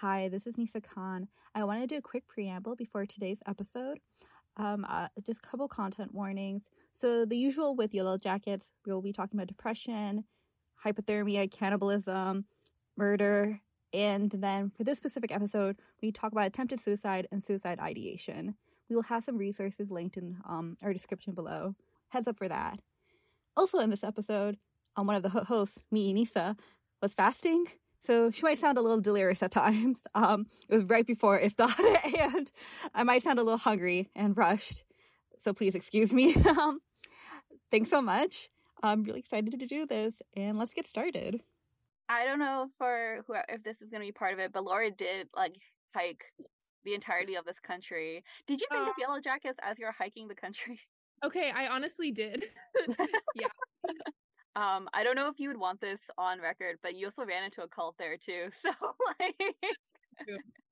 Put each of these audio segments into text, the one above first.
Hi, this is Nisa Khan. I want to do a quick preamble before today's episode. Um, uh, just a couple content warnings. So, the usual with Yellowjackets, we will be talking about depression, hypothermia, cannibalism, murder, and then for this specific episode, we talk about attempted suicide and suicide ideation. We will have some resources linked in um, our description below. Heads up for that. Also, in this episode, um, one of the hosts, me, Nisa, was fasting. So she might sound a little delirious at times. Um, it was right before if iftar, and I might sound a little hungry and rushed. So please excuse me. um, thanks so much. I'm really excited to do this, and let's get started. I don't know for who if this is going to be part of it, but Laura did like hike the entirety of this country. Did you think uh, of Yellowjackets as you're hiking the country? Okay, I honestly did. yeah. Um, I don't know if you would want this on record, but you also ran into a cult there too. So like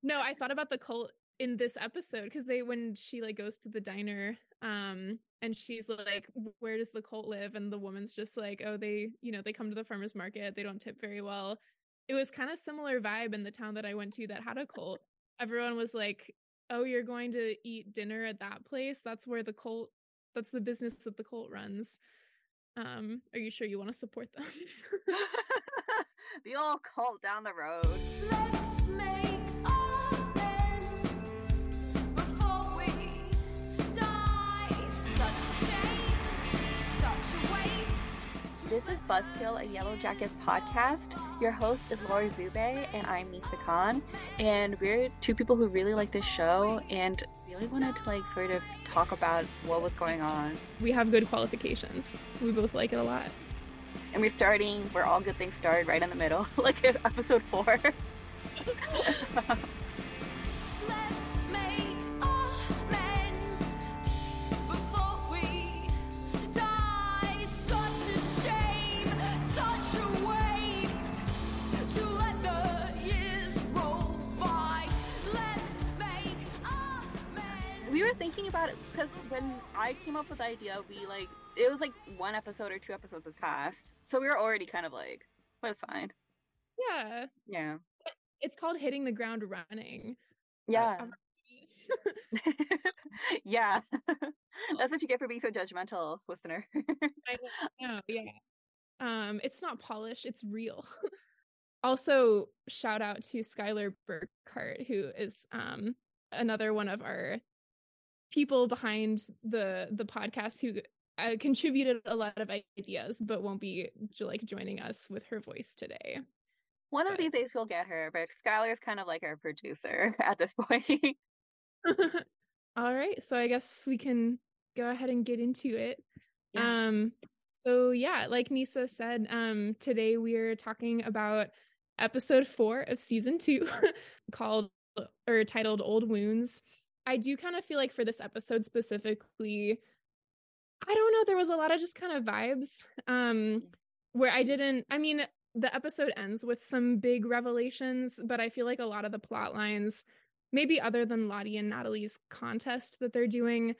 No, I thought about the cult in this episode because they when she like goes to the diner um and she's like where does the cult live? and the woman's just like oh they you know they come to the farmers market they don't tip very well. It was kind of similar vibe in the town that i went to that had a cult. Everyone was like oh you're going to eat dinner at that place? That's where the cult that's the business that the cult runs um, are you sure you want to support them? the old cult down the road. This is Buzzkill, a Yellowjackets podcast. Your host is Laura Dzubay, and I'm Nisa Khan. And we're two people who really like this show and really wanted to like sort of talk about what was going on. We have good qualifications. We both like it a lot. And we're starting where all good things started, right in the middle, like episode four. thinking about it because when I came up with the idea, we like it was like one episode or two episodes have passed, so we were already kind of like, but it's fine. Yeah. Yeah. It's called hitting the ground running. Yeah. yeah. That's what you get for being so judgmental, listener. I know, yeah. Um, it's not polished, it's real. also, shout out to Skylar Burkhardt, who is um another one of our people behind the the podcast who uh, contributed a lot of ideas but won't be like joining us with her voice today. One but... of these days we'll get her but skylar is kind of like our producer at this point. All right so i guess we can go ahead and get into it. Yeah. um so yeah like nisa said um today we're talking about episode four of season two called or titled old wounds I do kind of feel like for this episode specifically, I don't know, there was a lot of just kind of vibes um where I didn't I mean, the episode ends with some big revelations, but I feel like a lot of the plot lines, maybe other than Lottie and Natalie's contest that they're doing,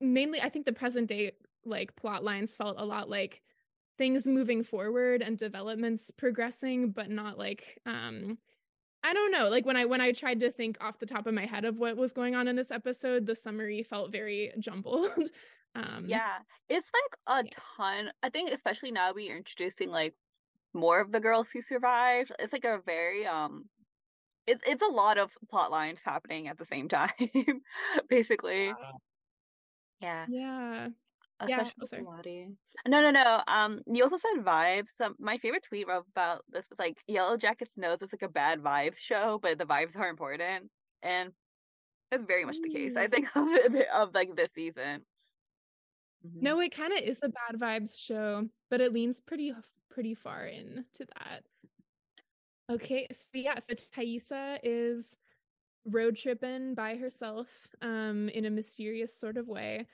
mainly I think the present day like plot lines felt a lot like things moving forward and developments progressing, but not like um I don't know. Like when I when I tried to think off the top of my head of what was going on in this episode, the summary felt very jumbled. um Yeah. It's like a yeah. ton. I think especially now we're introducing like more of the girls who survived. It's like a very um it's it's a lot of plot lines happening at the same time, basically. Yeah. Yeah especially yeah. No, no, no. Um, you also said vibes. Um, my favorite tweet about this was like Yellowjackets knows it's like a bad vibes show, but the vibes are important, and that's very much the case. I think of it, of like this season. Mm-hmm. No, it kind of is a bad vibes show, but it leans pretty pretty far into that. Okay, so yeah, so Taissa is road tripping by herself um in a mysterious sort of way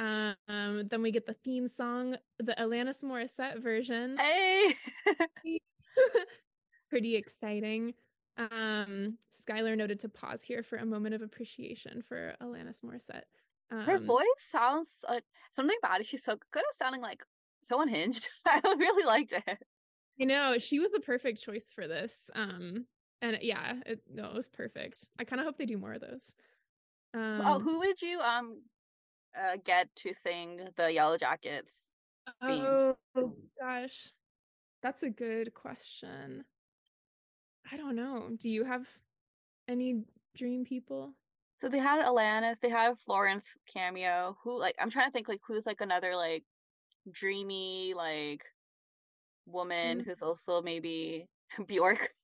um, then we get the theme song, the Alanis Morissette version. Hey, pretty exciting. Um, Skylar noted to pause here for a moment of appreciation for Alanis Morissette. Um, Her voice sounds uh, something about it. She's so good at sounding like so unhinged. I really liked it. You know, she was a perfect choice for this. Um, and yeah, it, no, it was perfect. I kind of hope they do more of those. oh, Um, who would you um uh, get to sing the Yellowjackets? theme? oh gosh, that's a good question. I don't know. Do you have any dream people? So they had Alanis, they had Florence cameo. Who like I'm trying to think like who's like another like dreamy like woman Mm. who's also maybe Bjork.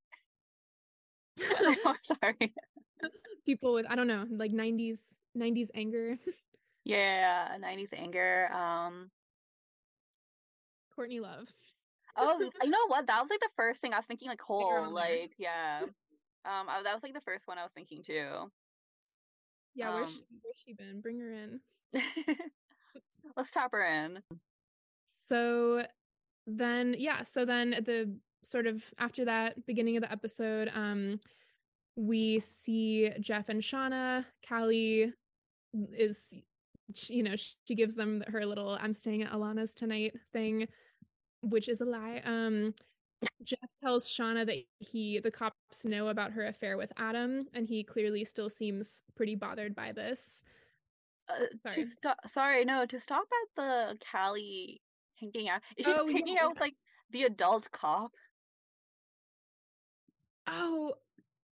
I'm sorry. People with I don't know, like '90s '90s anger. Yeah, 90s anger. Um Courtney Love. oh, you know what? That was like the first thing I was thinking like whole like yeah. Um I, that was like the first one I was thinking too. Yeah, where's Um, she, where's she been? Bring her in. Let's tap her in. So then, yeah, so then at the sort of after that beginning of the episode, um, we see Jeff and Shauna. Callie is, she- you know, she gives them her little "I'm staying at Alana's tonight" thing, which is a lie. Um, Jeff tells Shauna that he, the cops, know about her affair with Adam, and he clearly still seems pretty bothered by this. Uh, Sorry. To stop sorry, no, to stop at the Callie hanging out. Is she Oh, just hanging yeah, out with like the adult cop? Oh,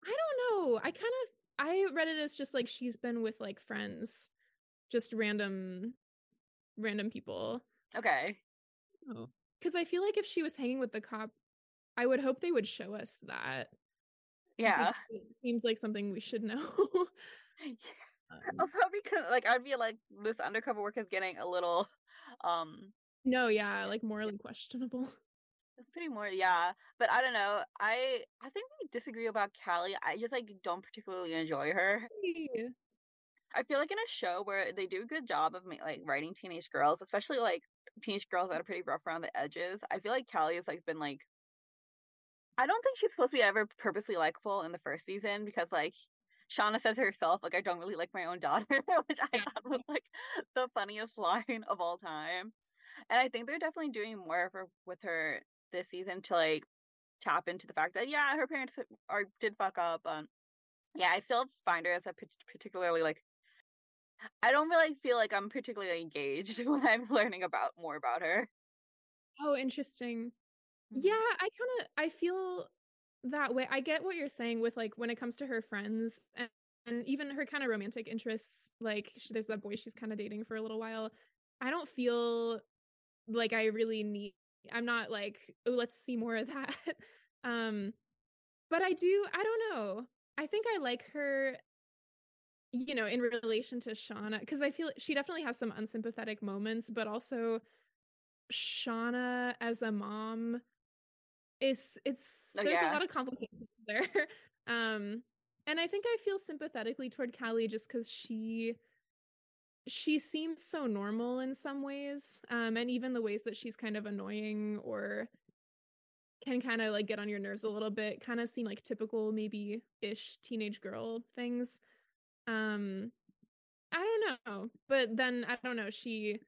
I don't know. I kind of I read it as just like she's been with like friends, just random random people. Okay. Oh. Cuz I feel like if she was hanging with the cop, I would hope they would show us that. Yeah. It seems like something we should know. Um, Also because like I'd be like this undercover work is getting a little um no, yeah, like morally questionable. it's pretty more yeah. But I don't know. I I think we disagree about Callie. I just like don't particularly enjoy her. I feel like in a show where they do a good job of like writing teenage girls, especially like teenage girls that are pretty rough around the edges. I feel like Callie has like been like I don't think she's supposed to be ever purposely likable in the first season because like Shauna says herself, like I don't really like my own daughter, which I thought was like the funniest line of all time. And I think they're definitely doing more of her with her this season to like tap into the fact that yeah, her parents are did fuck up. Um, yeah, I still find her as a particularly like I don't really feel like I'm particularly engaged when I'm learning about more about her. Oh, interesting. Mhm. Yeah, I kind of I feel that way. I get what you're saying with like when it comes to her friends and, and even her kind of romantic interests. Like she, there's that boy she's kind of dating for a little while. I don't feel like I really need. I'm not like oh let's see more of that. um, but I do. I don't know. I think I like her. You know, in relation to Shauna, because I feel she definitely has some unsympathetic moments, but also Shauna as a mom is it's Oh, there's yeah. a lot of complications there. Um and I think I feel sympathetically toward Callie just because she she seems so normal in some ways. Um and even the ways that she's kind of annoying or can kind of like get on your nerves a little bit kind of seem like typical maybe ish teenage girl things. Um I don't know, but then I don't know, she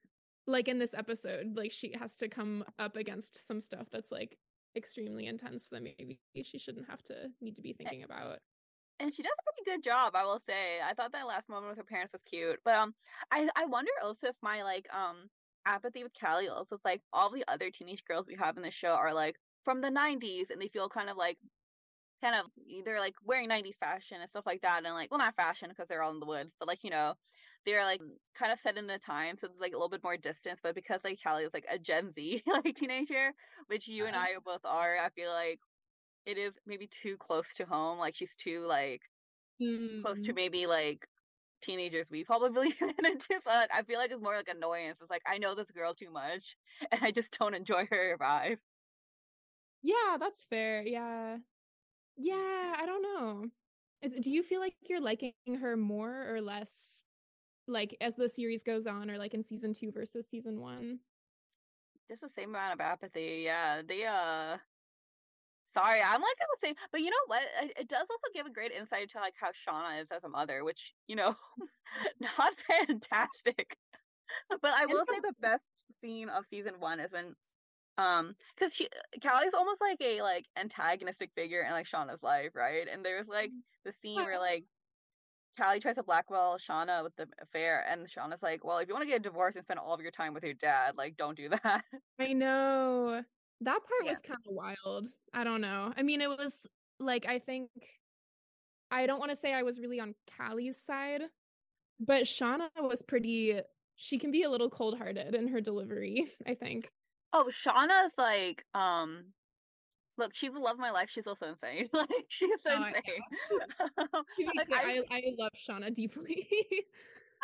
like in this episode, like she has to come up against some stuff that's like extremely intense that maybe she shouldn't have to need to be thinking about. and she does a pretty good job, I will say. I thought that last moment with her parents was cute, but um, I I wonder also if my like um apathy with Callie also is like all the other teenage girls we have in the show are like from the '90s, and they feel kind of like kind of they're like wearing '90s fashion and stuff like that, and like well not fashion because they're all in the woods, but like you know they're like kind of set in the time, so it's like a little bit more distance. But because like Callie is like a Gen Z like teenager, which you and Uh-huh. I both are, I feel like it is maybe too close to home. Like she's too like close to Mm, maybe like teenagers we probably ran into. Like, I feel like it's more like annoyance. It's like I know this girl too much, and I just don't enjoy her vibe. Yeah, that's fair. Yeah. Yeah, I don't know. It's, do you feel like you're liking her more or less like as the series goes on or like in season 2 versus season 1? Just the same amount of apathy. Yeah, the uh. Sorry, I'm like was saying, but you know what? It, it does also give a great insight to like how Shauna is as a mother, which you know, not fantastic. but I will say the best scene of season one is when um because she callie's almost like a like antagonistic figure in like shauna's life right and there's like Mm. the scene where like callie tries to blackmail shauna with the affair and shauna's like well if you want to get a divorce and spend all of your time with your dad like don't do that I know. That part Yeah. was kind of wild. I don't know. I mean, it was like I think I don't want to say I was really on Callie's side, but Shauna was pretty she can be a little cold-hearted in her delivery, I think. Oh shauna's like um look she's the love of my life she's also insane like she's Oh, insane be Like, I- I, I love Shauna deeply.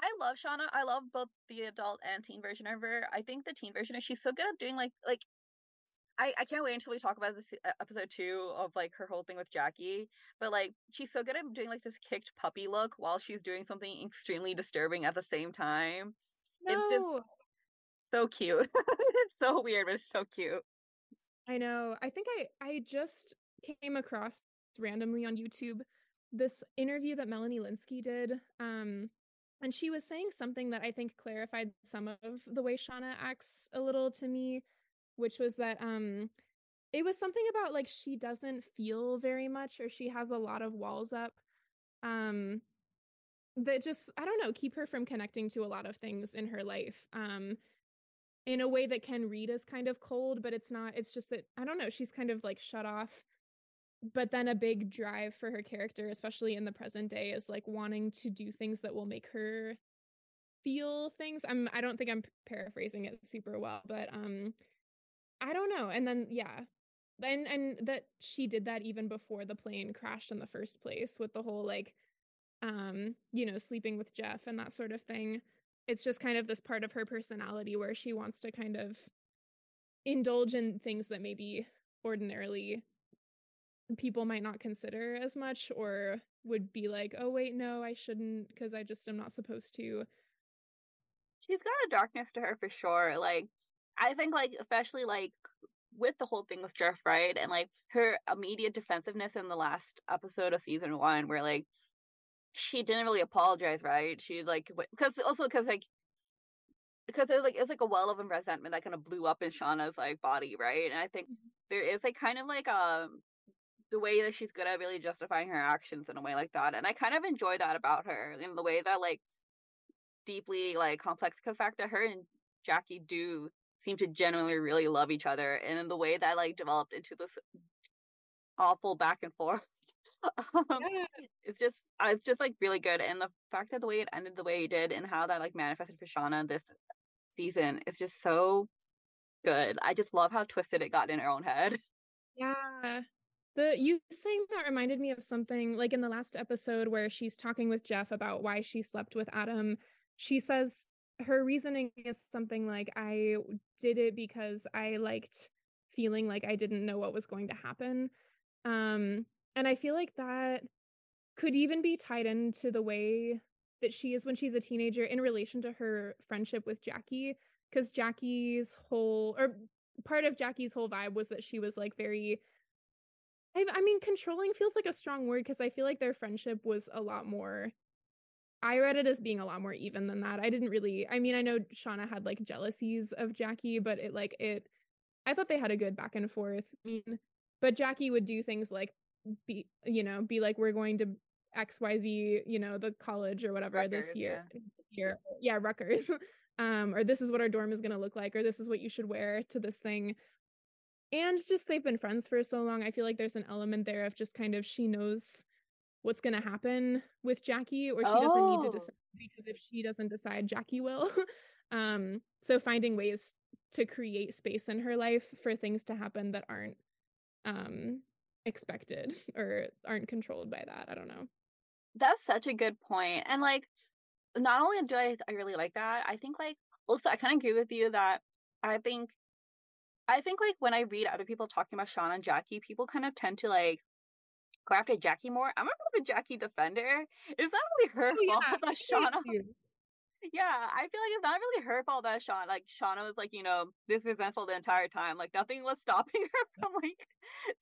I love Shauna. I love both the adult and teen version of her. I think the teen version is she's so good at doing like like I, I can't wait until we talk about this uh, episode two of like her whole thing with Jackie. But like she's so good at doing like this kicked puppy look while she's doing something extremely disturbing at the same time. It's just- no. So cute. it's so weird, but it's so cute. I know. I think I I just came across randomly on YouTube this interview that Melanie Lynskey did. Um and she was saying something that I think clarified some of the way Shauna acts a little to me, which was that um it was something about like she doesn't feel very much or she has a lot of walls up. Um that just I don't know, keep her from connecting to a lot of things in her life. Um in a way that can read as kind of cold, but it's not. It's just that I don't know. She's kind of like shut off. But then a big drive for her character, especially in the present day, is like wanting to do things that will make her feel things. I'm. I don't think I'm paraphrasing it super well, but um, I don't know. And then yeah, and and that she did that even before the plane crashed in the first place with the whole like, um, you know, sleeping with Jeff and that sort of thing it's just kind of this part of her personality where she wants to kind of indulge in things that maybe ordinarily people might not consider as much or would be like oh wait no i shouldn't because i just am not supposed to She's got a darkness to her for sure. Like I think like especially like with the whole thing with Jeff, right? And like her immediate defensiveness in the last episode of season one, where like she didn't really apologize, right? She like because also because like because it was like it's like a well of resentment that kind of blew up in Shauna's like body, right? And I think there is like kind of like um the way that she's good at really justifying her actions in a way like that, and I kind of enjoy that about her in the way that like deeply like complex because fact that her and Jackie do seem to genuinely really love each other, and in the way that like developed into this awful back and forth. um, it's just uh, it's just like really good and the fact that the way it ended the way it did and how that like manifested for shauna this season is just so good. I just love how twisted it got in her own head. Yeah. The you saying that reminded me of something like in the last episode where she's talking with jeff about why she slept with adam she says her reasoning is something like i did it because i liked feeling like i didn't know what was going to happen. Um and I feel like that could even be tied into the way that she is when she's a teenager in relation to her friendship with Jackie. Because Jackie's whole, or part of Jackie's whole vibe was that she was like very, I, I mean, controlling feels like a strong word because I feel like their friendship was a lot more. I read it as being a lot more even than that. I didn't really, I mean, I know Shauna had like jealousies of Jackie, but it like, it, I thought they had a good back and forth. I mean, but Jackie would do things like be you know be like we're going to xyz you know the college or whatever Rutgers, this year this year. Yeah Rutgers. Um or this is what our dorm is going to look like or this is what you should wear to this thing. And just they've been friends for so long. I feel like there's an element there of just kind of she knows what's going to happen with Jackie or she doesn't need to Oh. decide because if she doesn't decide Jackie will. Um so finding ways to create space in her life for things to happen that aren't um expected or aren't controlled by that. I don't know. that's such a good point and like not only do i i really like that i think like also i kind of agree with you that i think i think like when i read other people talking about Sean and jackie people kind of tend to like go after jackie more i'm a bit of a jackie defender it's not really her Oh, fault that shauna Yeah, I feel like it's not really her fault that Shauna, like Shauna was like, you know, this resentful the entire time. Like nothing was stopping her from like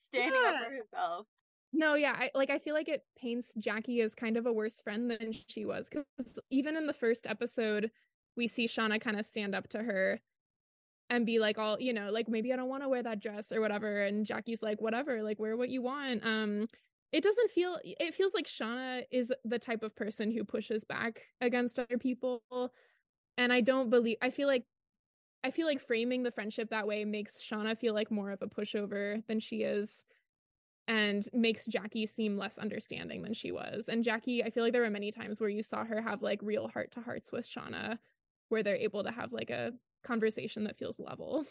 standing up for herself. No, yeah, I like I feel like it paints Jackie as kind of a worse friend than she was cuz even in the first episode we see Shauna kind of stand up to her and be like all you know like maybe i don't want to wear that dress or whatever and jackie's like whatever like wear what you want um it doesn't feel it feels like shauna is the type of person who pushes back against other people and i don't believe i feel like i feel like framing the friendship that way makes shauna feel like more of a pushover than she is and makes Jackie seem less understanding than she was. And Jackie, I feel like there were many times where you saw her have like real heart to hearts with Shauna, where they're able to have like a conversation that feels level.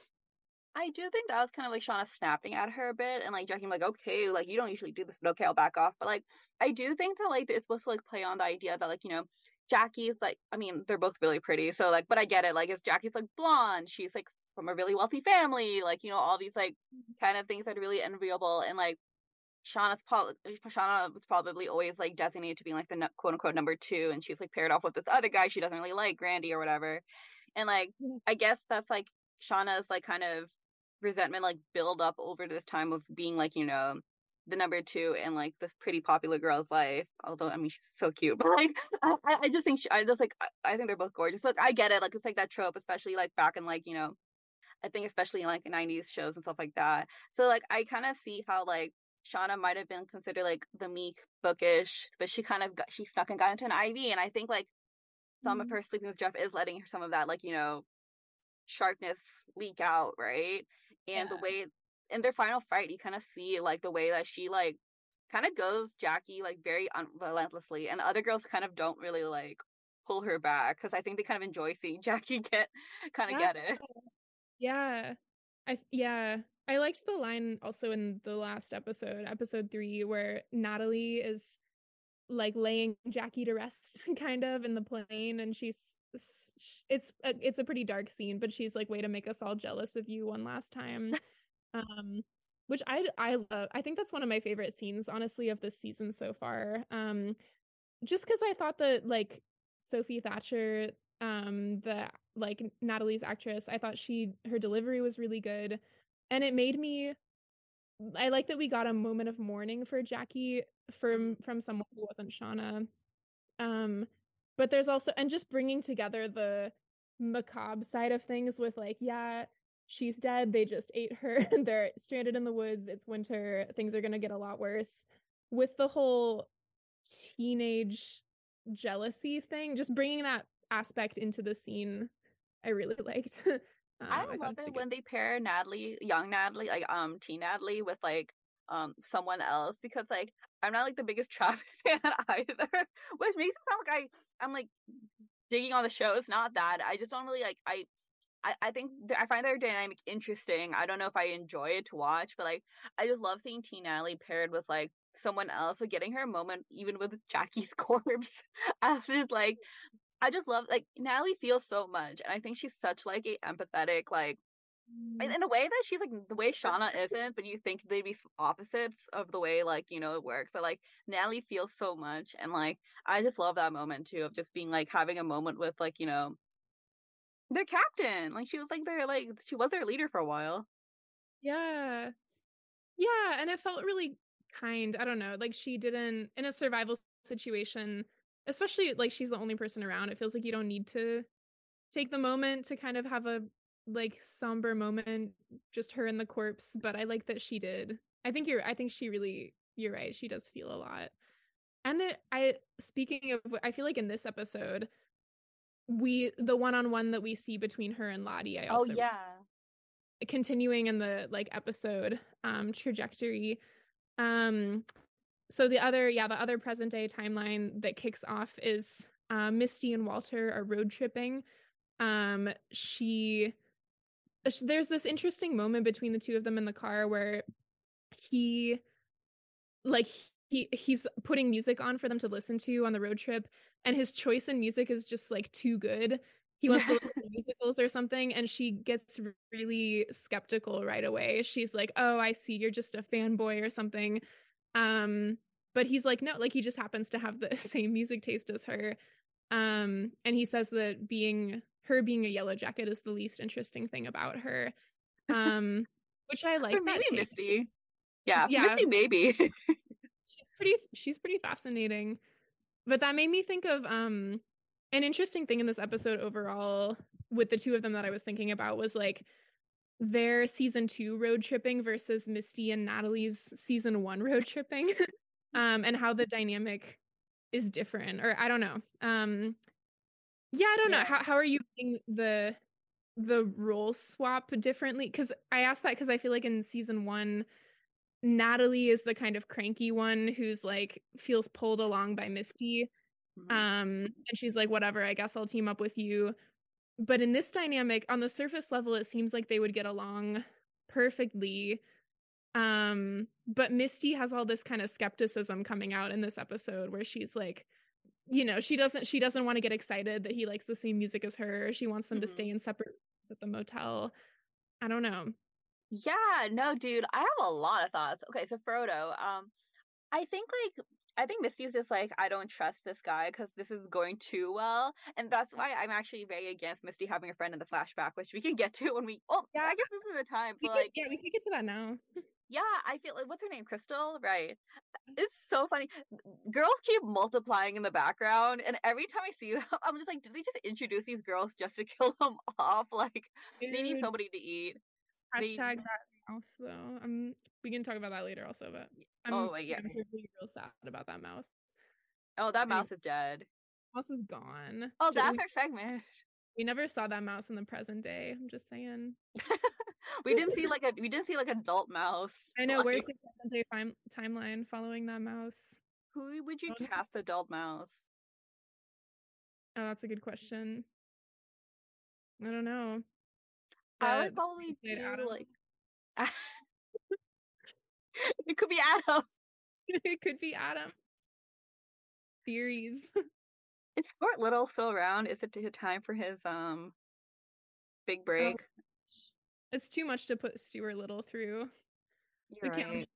I do think that was kind of like Shauna snapping at her a bit and like Jackie like, okay, like you don't usually do this, but okay, I'll back off. But like I do think that like it's supposed to like play on the idea that like, you know, Jackie's like I mean, they're both really pretty. So like but I get it. Like if Jackie's like blonde, she's like from a really wealthy family, like, you know, all these like kind of things that are really enviable and like Shauna's probably Shauna was probably always like designated to being like the quote unquote number two, and she's like paired off with this other guy she doesn't really like, Grandy or whatever. And like mm-hmm. I guess that's like Shauna's like kind of resentment like build up over this time of being like, you know, the number two in like this pretty popular girl's life. Although I mean she's so cute, but like I, I just think she, I just like I think they're both gorgeous. But I get it, like it's like that trope, especially like back in like you know, I think especially in like '90s shows and stuff like that. So like I kind of see how like Shauna might have been considered like the meek, bookish, but she kind of got she snuck and got into an Ivy, and I think like some mm-hmm. of her sleeping with Jeff is letting her some of that like you know sharpness leak out, right? And yeah. the way in their final fight, you kind of see like the way that she like kind of goes Jackie like very un- relentlessly, and other girls kind of don't really like pull her back because I think they kind of enjoy seeing Jackie get kind of yeah. get it. Yeah, I yeah, I liked the line also in the last episode, episode three, where Natalie is like laying Jackie to rest, kind of in the plane, and she's it's a, it's a pretty dark scene, but she's like, "Way to make us all jealous of you one last time," um, which I I love. I think that's one of my favorite scenes, honestly, of this season so far. Um, just because I thought that like Sophie Thatcher, um, the like Natalie's actress, I thought she her delivery was really good, and it made me. I like that we got a moment of mourning for Jackie from from someone who wasn't Shauna. Um, but there's also and just bringing together the macabre side of things with like, yeah, she's dead. They just ate her. They're stranded in the woods. It's winter. Things are gonna get a lot worse. With the whole teenage jealousy thing, just bringing that aspect into the scene, I really liked. Um, I love it when they pair Natalie, young Natalie, like um teen Natalie with like um someone else because like I'm not like the biggest Travis fan either, which makes it sound like I I'm like digging on the show. It's not that I just don't really like I. I, think th- I find their dynamic interesting. I don't know if I enjoy it to watch, but like I just love seeing Teen Natalie paired with like someone else, like getting her moment even with Jackie's corpse. as just like I just love like Natalie feels so much, and I think she's such like a empathetic like. In, mm. in a way that she's like the way Shauna isn't, but you think they'd be opposites of the way like you know it works. But like Natalie feels so much, and like I just love that moment too of just being like having a moment with like you know their captain. Like she was like their like she was their leader for a while. Yeah, yeah, and it felt really kind. I don't know, like she didn't in a survival situation especially like she's the only person around it feels like you don't need to take the moment to kind of have a like somber moment just her and the corpse but i like that she did. I think you're i think she really you're right she does feel a lot. And i speaking of i feel like in this episode we the one-on-one that we see between her and lottie i oh, also oh yeah. continuing in the like episode um trajectory um so the other yeah the other present day timeline that kicks off is uh, misty and walter are road tripping. Um she there's this interesting moment between the two of them in the car where he like he he's putting music on for them to listen to on the road trip and his choice in music is just like too good. He wants to listen to musicals or something and she gets really skeptical right away. She's like oh i see you're just a fanboy or something. Um, but he's like, no, like he just happens to have the same music taste as her. Um, and he says that being her being a yellow jacket is the least interesting thing about her. Um, which I like. maybe Misty. Yeah, yeah, Misty maybe. she's pretty she's pretty fascinating. But that made me think of um an interesting thing in this episode overall with the two of them that I was thinking about was like their season two road tripping versus Misty and Natalie's season one road tripping, um, and how the dynamic is different. Or I don't know. Um, yeah, I don't yeah. know. How how are you the the role swap differently? Because I asked that because I feel like in season one, Natalie is the kind of cranky one who's like feels pulled along by Misty. Mm-hmm. Um, and she's like, whatever, I guess I'll team up with you. But in this dynamic, on the surface level, it seems like they would get along perfectly. Um, but Misty has all this kind of skepticism coming out in this episode where she's like, you know, she doesn't she doesn't want to get excited that he likes the same music as her. She wants them mm-hmm. to stay in separate rooms at the motel. I don't know. Yeah, no, dude, I have a lot of thoughts. Okay, so Frodo, um, I think like I think Misty's just like I don't trust this guy because this is going too well, and that's why I'm actually very against Misty having a friend in the flashback, which we can get to when we. Oh, yeah, I guess this is the time. But, like, yeah, we can get to that now. yeah, I feel like what's her name, Crystal, right? Uh, it's so funny. Girls keep multiplying in the background, and every time I see them, I'm just like, did they just introduce these girls just to kill them off? Like Dude. they need somebody to eat. Hashtag they... that mouse though. Um, we can talk about that later also, but I'm, oh yeah, I'm really real sad about that mouse. Oh, that I mean, mouse is dead. Mouse is gone. Oh, that's our segment. We never saw that mouse in the present day. I'm just saying. we didn't see like a we didn't see like adult mouse. I know. Like... Where's the present day timeline following that mouse? Who would you cast adult mouse? Oh, that's a good question. I don't know. I would probably do Adam. like it could be Adam. it could be Adam. Theories. Is Stuart Little still around? Is it time for his um big oh, break? Oh, it's too much to put Stuart Little through. You're right.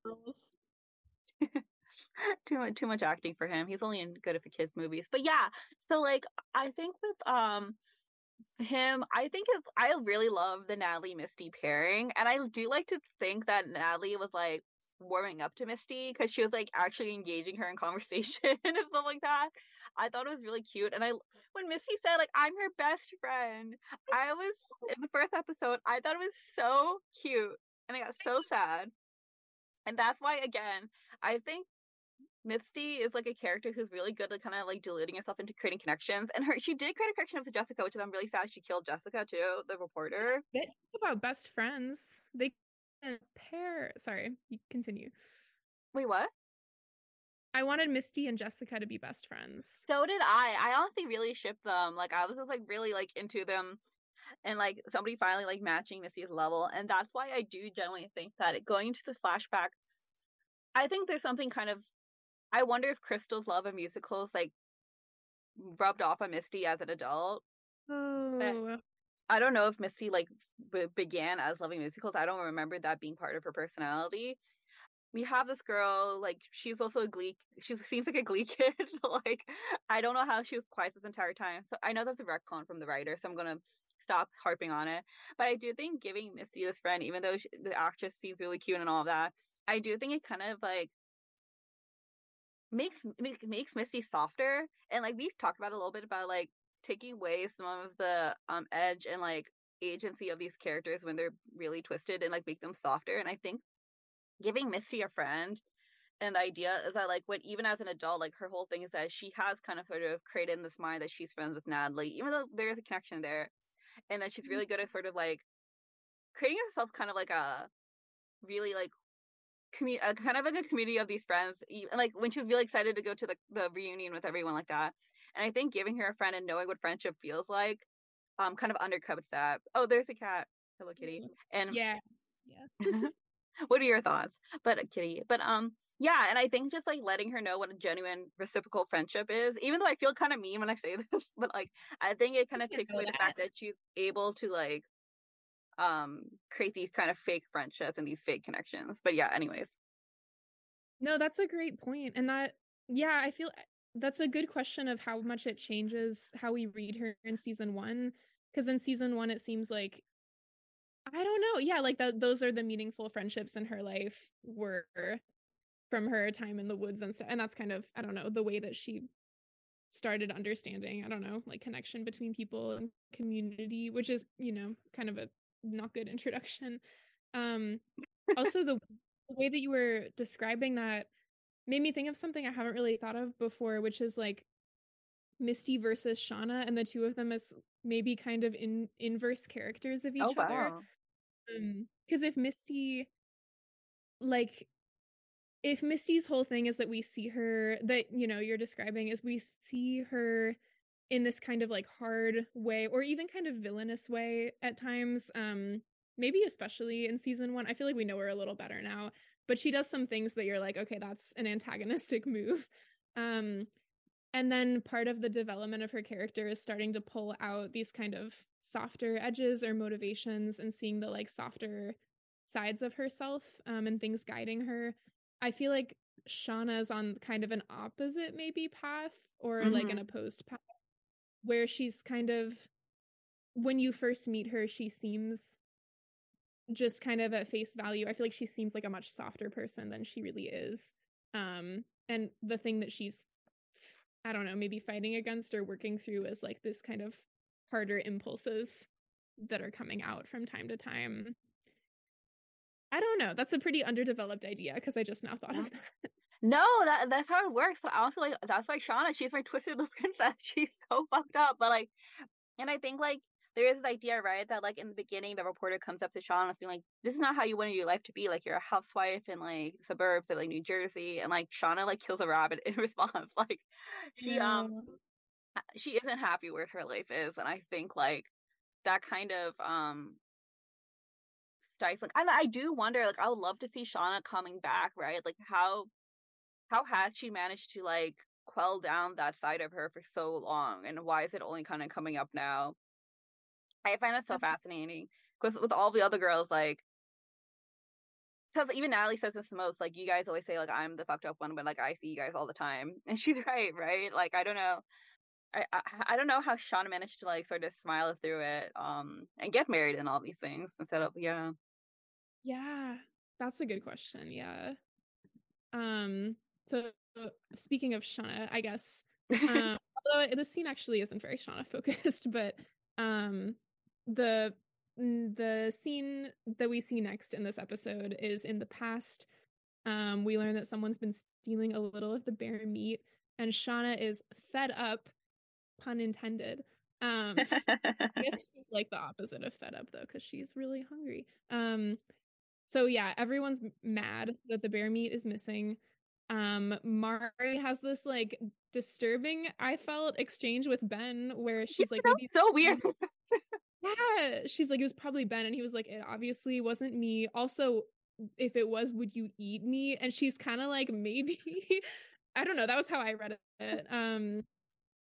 too much too much acting for him. He's only in good for kids movies. But yeah, so like I think with um him, I think it's I really love the Natalie Misty pairing, and I do like to think that Natalie was like warming up to Misty because she was like actually engaging her in conversation and stuff like that. I thought it was really cute, and I when Misty said like I'm her best friend, I was in the first episode. I thought it was so cute, and I got so sad, and that's why again I think Misty is like a character who's really good at kind of like deluding herself into creating connections. And her she did create a connection with Jessica, which is I'm really sad she killed Jessica too, the reporter. They talk about best friends. They can pair sorry, you continue. Wait, what? I wanted Misty and Jessica to be best friends. So did I. I honestly really shipped them. Like I was just like really like into them and like somebody finally like matching Misty's level. And that's why I do generally think that going to the flashback, I think there's something kind of I wonder if Crystal's love of musicals like rubbed off on Misty as an adult. Oh. I don't know if Misty like b- began as loving musicals. I don't remember that being part of her personality. We have this girl, like she's also a Glee. She seems like a Glee kid. like I don't know how she was quiet this entire time. So I know that's a retcon from the writer. So I'm gonna stop harping on it. But I do think giving Misty this friend, even though she, the actress seems really cute and all of that, I do think it kind of like makes make, makes Misty softer. And like we've talked about a little bit about like taking away some of the um edge and like agency of these characters when they're really twisted and like make them softer. And I think giving Misty a friend and the idea is that like when even as an adult, like her whole thing is that she has kind of sort of created in this mind that she's friends with Natalie, even though there is a connection there. And that she's mm-hmm. really good at sort of like creating herself kind of like a really like commu- uh, kind of like a community of these friends. And like when she was really excited to go to the, the reunion with everyone like that. And I think giving her a friend and knowing what friendship feels like, um, kind of undercuts that. Oh, there's a cat. Hello, Kitty. And yeah, yeah. what are your thoughts? But uh, Kitty, but um, yeah, and I think just like letting her know what a genuine reciprocal friendship is, even though I feel kind of mean when I say this, but like I think it kind of takes away that. the fact that she's able to like um create these kind of fake friendships and these fake connections but yeah anyways. No that's a great point and that yeah i feel eh, that's a good question of how much it changes how we read her in season one because in season one it seems like i don't know yeah like that those are the meaningful friendships in her life were from her time in the woods and stuff and that's kind of i don't know the way that she started understanding i don't know like connection between people and community which is you know kind of a not good introduction. Um, also the way that you were describing that made me think of something I haven't really thought of before, which is like Misty versus Shauna, and the two of them as maybe kind of in inverse characters of each oh, other. wow. Um, because if Misty, like, if Misty's whole thing is that we see her, that you know you're describing is we see her in this kind of like hard way, or even kind of villainous way at times. Um, maybe especially in season one. I feel like we know her a little better now, but she does some things that you're like, okay, that's an antagonistic move. Um, and then part of the development of her character is starting to pull out these kind of softer edges or motivations and seeing the like softer sides of herself um, and things guiding her. I feel like Shauna's on kind of an opposite maybe path or mm-hmm. like an opposed path where she's kind of when you first meet her she seems just kind of at face value. I feel like she seems like a much softer person than she really is. Um and the thing that she's i don't know maybe fighting against or working through is like this kind of harder impulses that are coming out from time to time. I don't know. That's a pretty underdeveloped idea because i just now thought of that no, that that's how it works. But also, like that's why Shauna. She's my twisted little princess. She's so fucked up. But like, and I think like there is this idea, right, that like in the beginning, the reporter comes up to Shauna and being like, "This is not how you want your life to be. Like you're a housewife in like suburbs of like New Jersey," and like Shauna like kills a rabbit in response. Like she yeah. um she isn't happy where her life is, and I think like that kind of um stifling. And I do wonder, like, I would love to see Shauna coming back, right? Like how how has she managed to like quell down that side of her for so long, and why is it only kind of coming up now? I find that so fascinating because with all the other girls, like, because even Natalie says this the most. Like, you guys always say like I'm the fucked up one, but like I see you guys all the time, and she's right, right? Like, I don't know. I, I, I don't know how Shauna managed to like sort of smile through it, um, and get married and all these things instead of yeah. Yeah, that's a good question. Yeah. Um. So speaking of Shauna, I guess. Um, although the scene actually isn't very Shauna focused, but um the the scene that we see next in this episode is in the past. Um, we learn that someone's been stealing a little of the bear meat, and Shauna is fed up, pun intended. Um, I guess she's like the opposite of fed up though, because she's really hungry. Um, so yeah, everyone's mad that the bear meat is missing. Um, Mari has this like disturbing, I felt, exchange with Ben where she's like, maybe so weird. Yeah, she's like, it was probably Ben, and he was like, it obviously wasn't me. Also, if it was, would you eat me? And she's kind of like, maybe. I don't know. That was how I read it. Um,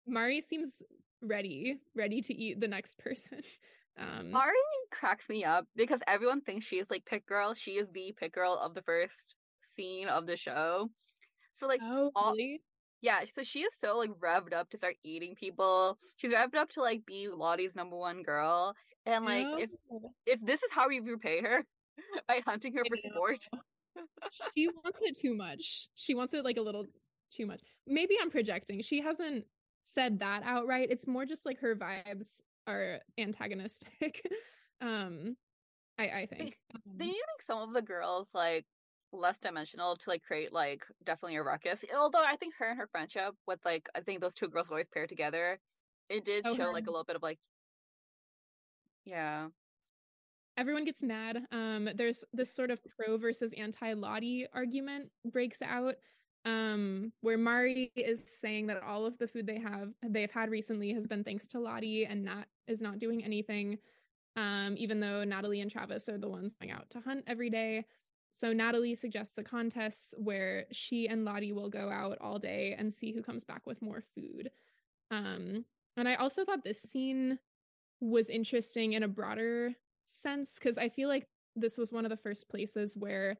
Mari seems ready, ready to eat the next person. Um, Mari cracks me up because everyone thinks she is like pit girl. She is the pit girl of the first scene of the show. So like, oh, all, really? Yeah, so she is so like revved up to start eating people. She's revved up to like be Lottie's number one girl. And like if if this is how we repay her by hunting her for sport. she wants it too much. She wants it like a little too much. Maybe I'm projecting. She hasn't said that outright. It's more just like her vibes are antagonistic. um I I think. They, they need to make some of the girls like less dimensional to like create like definitely a ruckus. Although I think her and her friendship with like I think those two girls always pair together. It did oh, show like a little bit of like yeah. Everyone gets mad. Um there's this sort of pro versus anti Lottie argument breaks out. Um where Mari is saying that all of the food they have they've had recently has been thanks to Lottie and Nat is not doing anything. Um, even though Natalie and Travis are the ones going out to hunt every day. So Natalie suggests a contest where she and Lottie will go out all day and see who comes back with more food. Um, and I also thought this scene was interesting in a broader sense because I feel like this was one of the first places where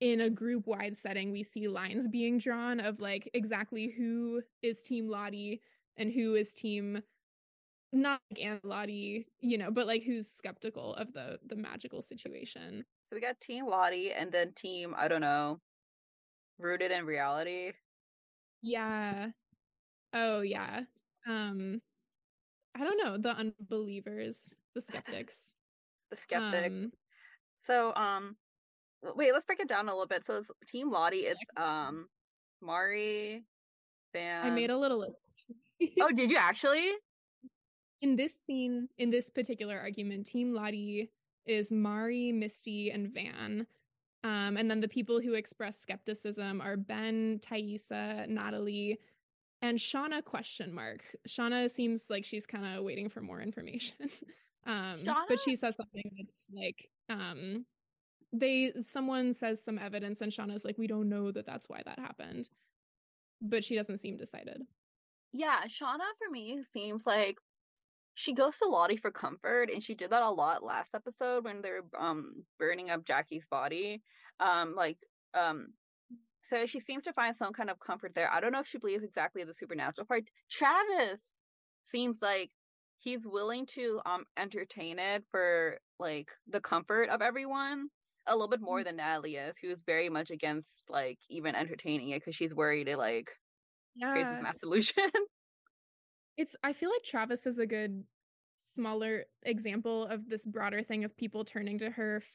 in a group wide setting we see lines being drawn of like exactly who is team Lottie and who is team not like Aunt Lottie, you know, but like who's skeptical of the the magical situation. So we got Team Lottie and then Team, I don't know, rooted in reality. Yeah. Oh yeah. Um I don't know, the unbelievers, the skeptics. the skeptics. Um, so um, wait, let's break it down a little bit. So Team Lottie, it's um, Mari, Van. I made a little list. oh, did you actually? in this scene, in this particular argument, Team Lottie is Mari, Misty, and Van. Um, and then the people who express skepticism are Ben, Taissa, Natalie, and Shauna question mark. Shauna seems like she's kind of waiting for more information. um, Shauna? but she says something that's like, um, they someone says some evidence, and Shauna's like, we don't know that that's why that happened. But she doesn't seem decided. Yeah, Shauna for me seems like she goes to Lottie for comfort, and she did that a lot last episode when they're um burning up Jackie's body. Um, like um, so she seems to find some kind of comfort there. I don't know if she believes exactly the supernatural part. Travis seems like he's willing to um entertain it for like the comfort of everyone a little bit more than Natalie is, who's very much against like even entertaining it because she's worried it like creates this mass illusion. It's i feel like travis is a good smaller example of this broader thing of people turning to her f-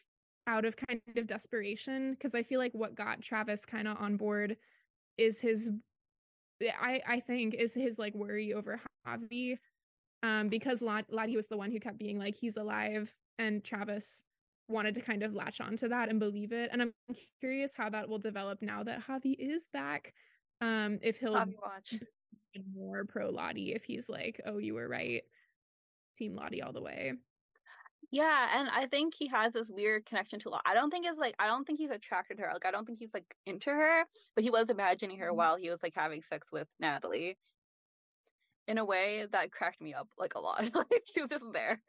out of kind of desperation because i feel like what got travis kind of on board is his i i think is his like worry over javi um because Lad- Lottie was the one who kept being like he's alive and travis wanted to kind of latch onto that and believe it and i'm curious how that will develop now that javi is back um if he'll Bobby watch. More pro Lottie if he's like, oh, you were right, Team Lottie all the way. Yeah, and I think he has this weird connection to Lottie. I don't think it's like I don't think he's attracted to her. Like I don't think he's like into her, but he was imagining her Mhm. while he was like having sex with Natalie. In a way that cracked me up like a lot. like he was just there.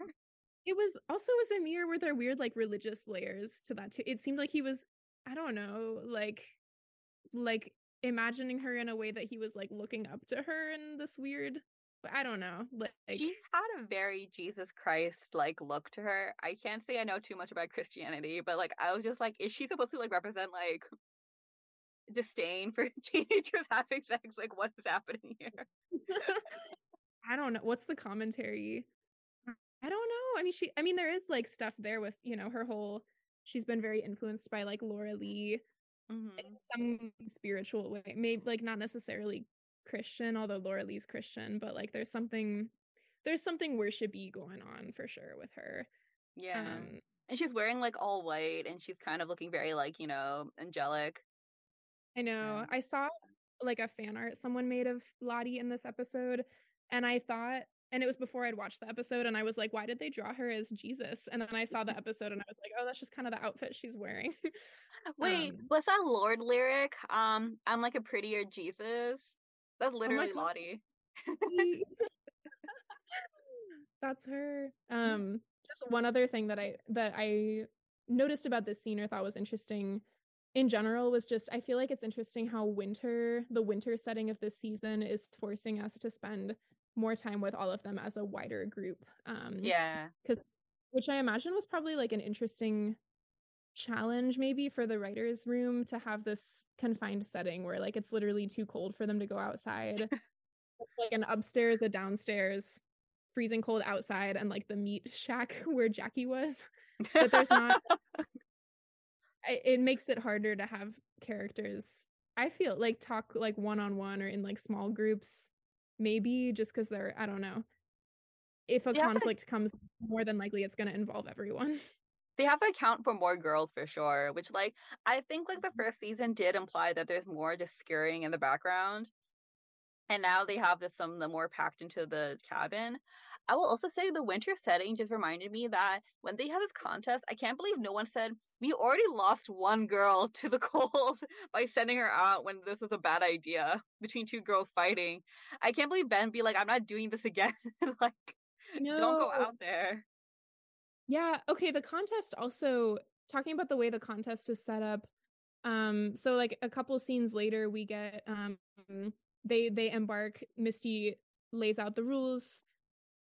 It was also as mirror were there weird like religious layers to that too. It seemed like he was, I don't know, like like imagining her in a way that he was like looking up to her in this weird I don't know. Like she had a very Jesus Christ like look to her. I can't say I know too much about Christianity, but like I was just like, is she supposed to like represent like disdain for teenagers having sex? Like what is happening here? I don't know. What's the commentary? I don't know. I mean, she, I mean, there is like stuff there with, you know, her whole, she's been very influenced by like Laura Lee Mhm. in some spiritual way. Maybe like not necessarily Christian, although Laura Lee's Christian, but like there's something, there's something worshipy going on for sure with her. Yeah. Um, And she's wearing like all white and she's kind of looking very like, you know, angelic. I know. Yeah. I saw like a fan art someone made of Lottie in this episode, and I thought, and it was before I'd watched the episode, and I was like, why did they draw her as Jesus? And then I saw the episode, and I was like, oh, that's just kind of the outfit she's wearing. Wait, Um, what's that Lorde lyric? Um, I'm like a prettier Jesus. That's literally God. Lottie. that's her. Um, just one other thing that I that I noticed about this scene or thought was interesting in general was just I feel like it's interesting how winter, the winter setting of this season is forcing us to spend more time with all of them as a wider group. Um Yeah. Because, which I imagine was probably like an interesting challenge maybe for the writers room to have this confined setting where like it's literally too cold for them to go outside. it's like an upstairs, a downstairs, freezing cold outside and like the meat shack where Jackie was. But there's not I- it makes it harder to have characters i feel like talk like one-on-one or in like small groups maybe just because they're i don't know if a Yeah, conflict comes more than likely it's going to involve everyone they have to account for more girls for sure, which like I think like the mm-hmm. first season did imply that there's more just scurrying in the background. And now they have this some of them more packed into the cabin. I will also say the winter setting just reminded me that when they had this contest, I can't believe no one said we already lost one girl to the cold by sending her out when this was a bad idea between two girls fighting. I can't believe Ben be like, I'm not doing this again. like, don't go out there. yeah okay the contest also talking about the way the contest is set up um so like a couple scenes later we get um they they embark misty lays out the rules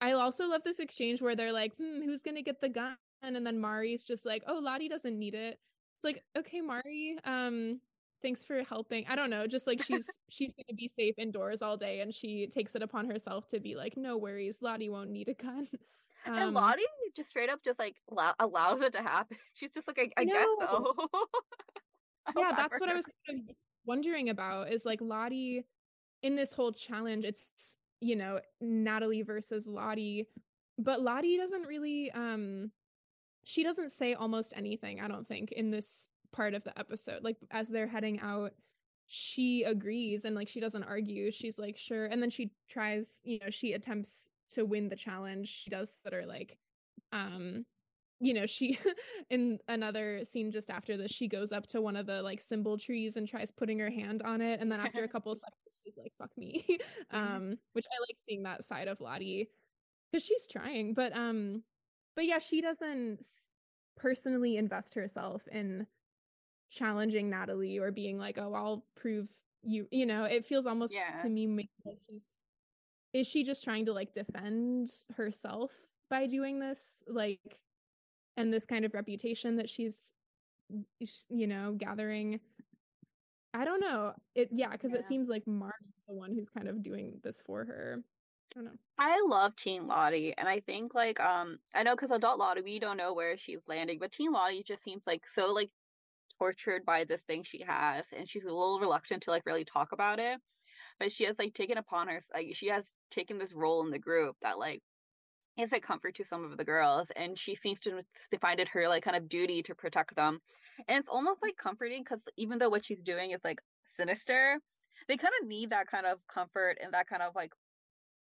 i also love this exchange where they're like hmm who's gonna get the gun? And then mari's just like oh lottie doesn't need it. It's like okay mari um thanks for helping. I don't know just like she's she's gonna be safe indoors all day and she takes it upon herself to be like no worries lottie won't need a gun. Um, and Lottie just straight up just like allow- allows it to happen. She's just like, I, I guess so. Yeah, that's what I was kind of wondering about is like Lottie in this whole challenge, it's you know, Natalie versus Lottie, but Lottie doesn't really um she doesn't say almost anything, I don't think, in this part of the episode. Like as they're heading out, she agrees and like she doesn't argue. She's like, sure. And then she tries, you know, she attempts to win the challenge. She does that are like um you know, she in another scene just after this, she goes up to one of the like symbol trees and tries putting her hand on it. And then after a couple of seconds, she's like, fuck me. um, which I like seeing that side of Lottie because she's trying. But um, but yeah, she doesn't personally invest herself in challenging Natalie or being like, oh, I'll prove you, you know, it feels almost Yeah. to me maybe like she's is she just trying to like defend herself by doing this? Like and this kind of reputation that she's you know gathering. I don't know. It yeah because it seems like mark's the one who's kind of doing this for her. I don't know. I love Teen Lottie, and I think like um I know because adult Lottie we don't know where she's landing, but Teen Lottie just seems like so like tortured by this thing she has, and she's a little reluctant to like really talk about it. But she has like taken upon her like she has taken this role in the group that like is a comfort to some of the girls, and she seems to, to find it her like kind of duty to protect them, and it's almost like comforting because even though what she's doing is like sinister, they kind of need that kind of comfort and that kind of like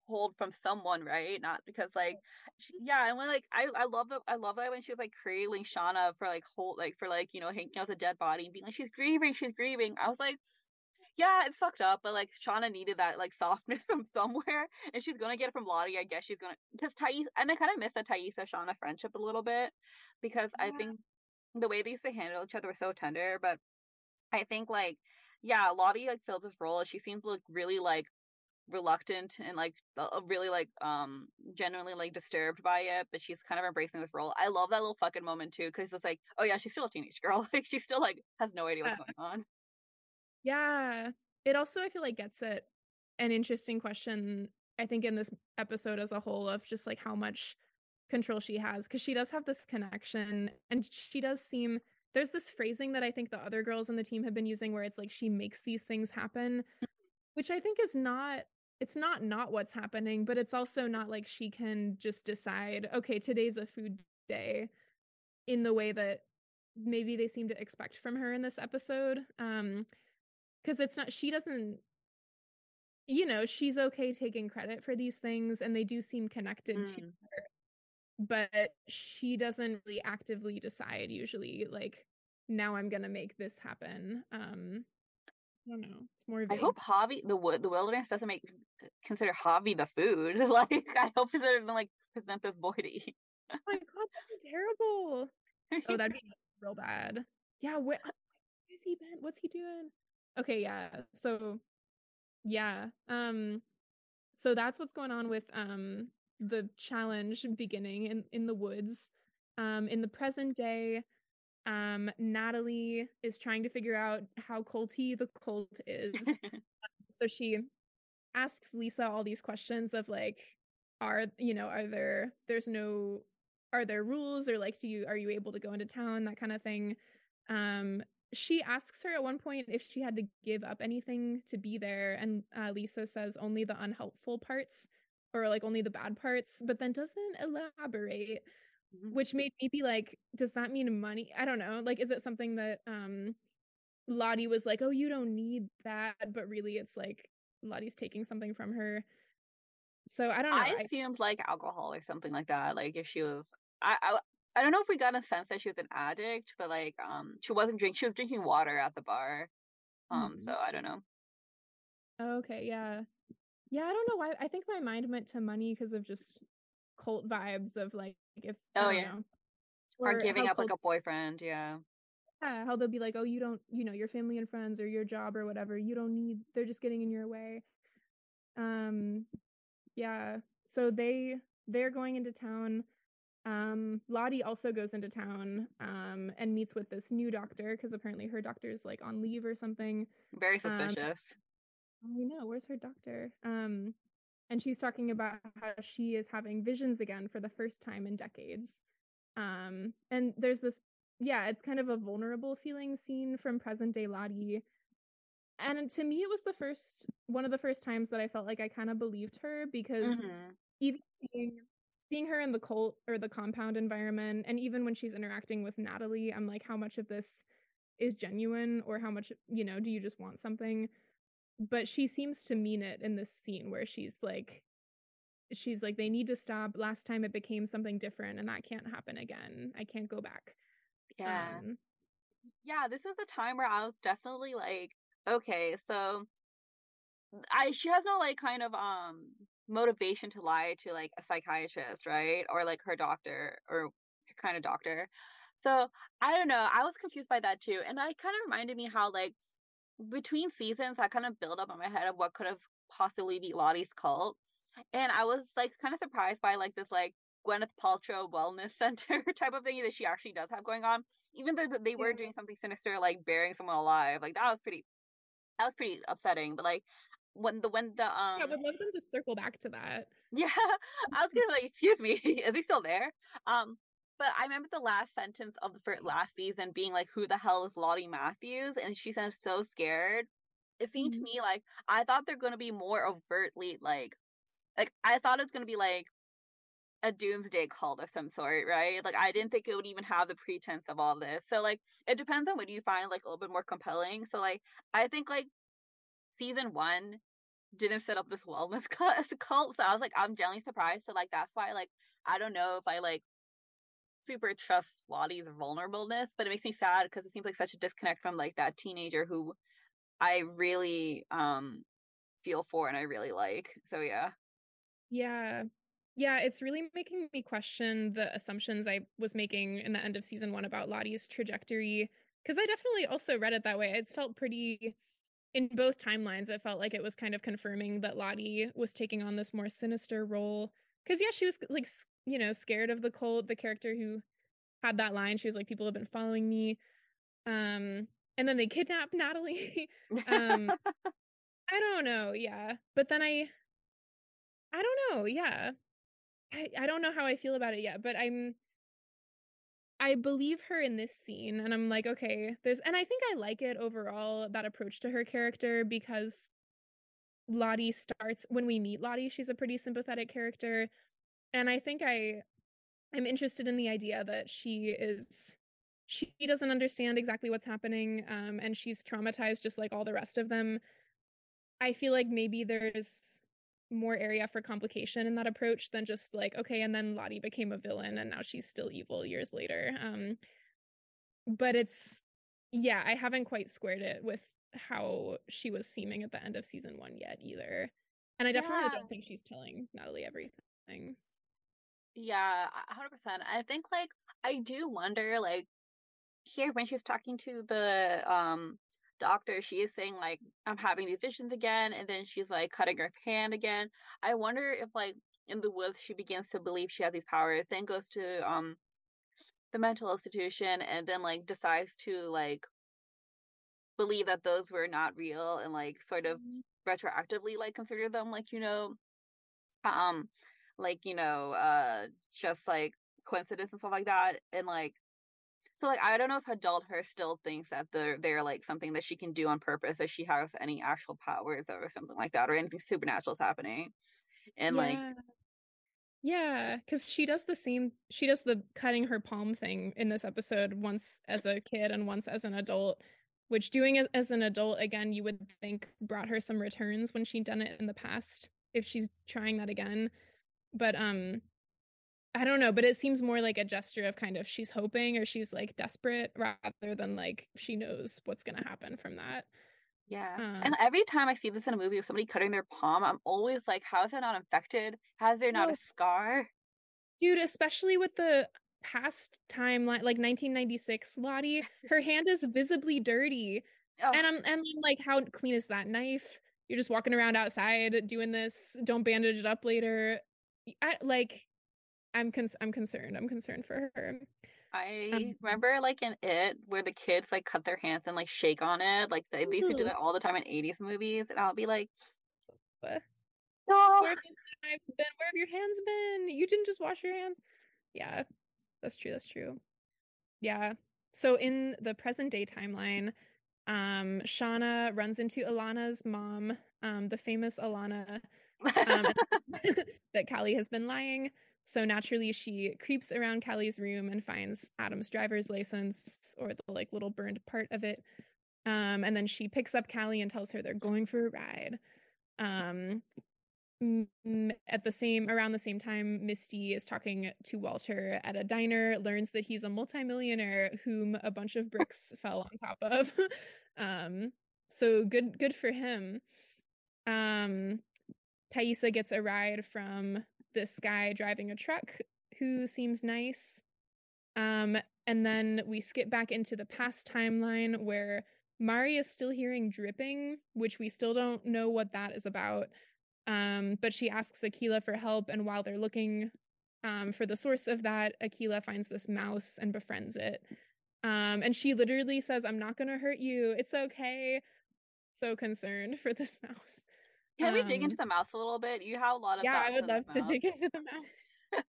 hold from someone, right? Not because like she, yeah, and when like I I love the I love that when she was like cradling Shauna for like hold like for like you know hanging out the dead body and being like she's grieving, she's grieving. I was like, yeah, it's fucked up, but like Shauna needed that like softness from somewhere, and she's gonna get it from Lottie. I guess she's gonna because Thais and I kind of miss the Taissa Shauna friendship a little bit because I think the way they used to handle each other was so tender, but I think like yeah, Lottie like fills this role. She seems like really like reluctant and like really like um genuinely like disturbed by it but she's kind of embracing this role i love that little fucking moment too because it's like oh yeah she's still a teenage girl like she still like has no idea what's going on yeah. It also i feel like gets at an interesting question i think in this episode as a whole of just like how much control she has because she does have this connection and she does seem there's this phrasing that i think the other girls in the team have been using where it's like she makes these things happen which i think is not it's not not what's happening but it's also not like she can just decide okay today's a food day in the way that maybe they seem to expect from her in this episode um because it's not she doesn't you know she's okay taking credit for these things and they do seem connected to Mm. her but she doesn't really actively decide usually like now i'm gonna make this happen. Um i don't know it's more i vague. hope javi the wood the wilderness doesn't make consider javi the food like i hope they're gonna like present this boy to eat oh my god that'd be terrible. Oh that'd be real bad. Yeah where where's he been what's he doing okay yeah so yeah um so that's what's going on with um the challenge beginning in in the woods um in the present day um natalie is trying to figure out how culty the cult is so she asks lisa all these questions of like are you know are there there's no are there rules or like do you are you able to go into town? that kind of thing um she asks her at one point if she had to give up anything to be there and uh, lisa says only the unhelpful parts or like only the bad parts but then doesn't elaborate Mhm. which made me be like does that mean money i don't know like is it something that um lottie was like oh you don't need that but really it's like lottie's taking something from her so i don't know I I- assumed like alcohol or something like that. Like if she was, I, I, I don't know if we got a sense that she was an addict, but like, um, she wasn't drinking. She was drinking water at the bar. Um, Mhm. so I don't know. Okay, yeah. Yeah, I don't know why. I think my mind went to money because of just cult vibes of like if Oh, yeah. know. Or giving how up like a boyfriend. Yeah. yeah, how they'll be like, oh, you don't, you know, your family and friends or your job or whatever, you don't need. They're just getting in your way. Um, yeah. So they they're going into town. Um, Lottie also goes into town um and meets with this new doctor because apparently her doctor's like on leave or something. Very Um, suspicious. I know. Where's her doctor? Um, and she's talking about how she is having visions again for the first time in decades. Um, and there's this, yeah, it's kind of a vulnerable feeling scene from present day Lottie. And to me, it was the first one of the first times that I felt like I kind of believed her because mm-hmm. even seeing seeing her in the cult or the compound environment, and even when she's interacting with Natalie, I'm like, how much of this is genuine, or how much, you know, do you just want something? but she seems to mean it in this scene where she's like she's like they need to stop. Last time it became something different and that can't happen again. I can't go back. Yeah. Um, yeah this was a time where i was definitely like okay so i she has no like kind of um motivation to lie to like a psychiatrist right or like her doctor or kind of doctor so i don't know i was confused by that too and that kind of reminded me how like between seasons, I kind of build up in my head of what could have possibly be Lottie's cult. And I was like kind of surprised by like this like Gwyneth Paltrow wellness center type of thing that she actually does have going on. Even though they were yeah. doing something sinister, like burying someone alive, like that was pretty, that was pretty upsetting. But like when the when the um, yeah, I would love them to circle back to that. Yeah, I was gonna like, excuse me, is he still there? Um, but I remember the last sentence of the first last season being like, "Who the hell is Lottie Matthews?" And she sounds so scared. It seemed mm-hmm. to me like I thought they're going to be more overtly like, like I thought it was going to be like a doomsday cult of some sort, right? Like I didn't think it would even have the pretense of all this. So like it depends on what you find like a little bit more compelling. So like I think like season one didn't set up this wellness cult, so I was like I'm genuinely surprised. So like that's why like I don't know if I like super trust Lottie's vulnerableness, but it makes me sad because it seems like such a disconnect from like that teenager who I really um feel for and I really like. So yeah. Yeah. Yeah, it's really making me question the assumptions I was making in the end of season 1 about Lottie's trajectory because I definitely also read it that way. It's felt pretty in both timelines it felt like it was kind of confirming that Lottie was taking on this more sinister role. Because yeah she was like you know scared of the cult the character who had that line. She was like people have been following me. Um and then they kidnapped natalie. Um i don't know yeah. But then i i don't know yeah. I, I don't know how i feel about it yet but i'm I believe her in this scene and I'm like, okay, there's and I think I like it overall, that approach to her character because Lottie starts when we meet Lottie, she's a pretty sympathetic character and i think i i'm interested in the idea that she is she doesn't understand exactly what's happening um, and she's traumatized just like all the rest of them. I feel like maybe there's more area for complication in that approach than just like okay and then lottie became a villain and now she's still evil years later um but it's yeah i haven't quite squared it with how she was seeming at the end of season one yet either and i definitely yeah. don't think she's telling natalie everything yeah, 100%. I think like I do wonder like here when she's talking to the um doctor, she is saying like I'm having these visions again and then she's like cutting her hand again. I wonder if like in the woods she begins to believe she has these powers, then goes to um the mental institution and then like decides to like believe that those were not real and like sort of mm-hmm. retroactively like consider them like you know um like you know uh just like coincidence and stuff like that and like so like I don't know if adult her still thinks that they're they're like something that she can do on purpose if she has any actual powers or something like that or anything supernatural is happening. And yeah. like Yeah, cuz she does the same she does the cutting her palm thing in this episode once as a kid and once as an adult, which doing it as an adult again you would think brought her some returns when she'd done it in the past if she's trying that again but um I don't know, but it seems more like a gesture of kind of she's hoping or she's like desperate rather than like she knows what's going to happen from that. Yeah. Um, and every time I see this in a movie of somebody cutting their palm, I'm always like, how is that not infected? Has there not a scar? Dude, especially with the past timeline, like 1996, Lottie, her hand is visibly dirty. Oh. And I'm and I'm like, how clean is that knife? You're just walking around outside doing this. Don't bandage it up later. I, like I'm con- I'm concerned. I'm concerned for her. I um, remember like in it where the kids like cut their hands and like shake on it. Like they, they used to do that all the time in 80s movies, and I'll be like, what? Oh. Where have your knives been? Where have your hands been? You didn't just wash your hands. Yeah, that's true. That's true. Yeah. So in the present day timeline, um, Shauna runs into Alana's mom, um, the famous Alana, um, that Callie has been lying. So naturally, she creeps around Callie's room and finds Adam's driver's license or the like little burned part of it. Um, and then she picks up Callie and tells her they're going for a ride. Um, at the same around the same time misty is talking to walter at a diner learns that he's a multimillionaire whom a bunch of bricks fell on top of um so good good for him um taissa gets a ride from this guy driving a truck who seems nice um and then we skip back into the past timeline where mari is still hearing dripping which we still don't know what that is about um, but she asks Akilah for help, and while they're looking um, for the source of that, Akilah finds this mouse and befriends it. Um, and she literally says, I'm not going to hurt you. It's okay. So concerned for this mouse. Can we dig into um, the mouse a little bit? You have a lot of Yeah, I would love to mouse. dig into the mouse.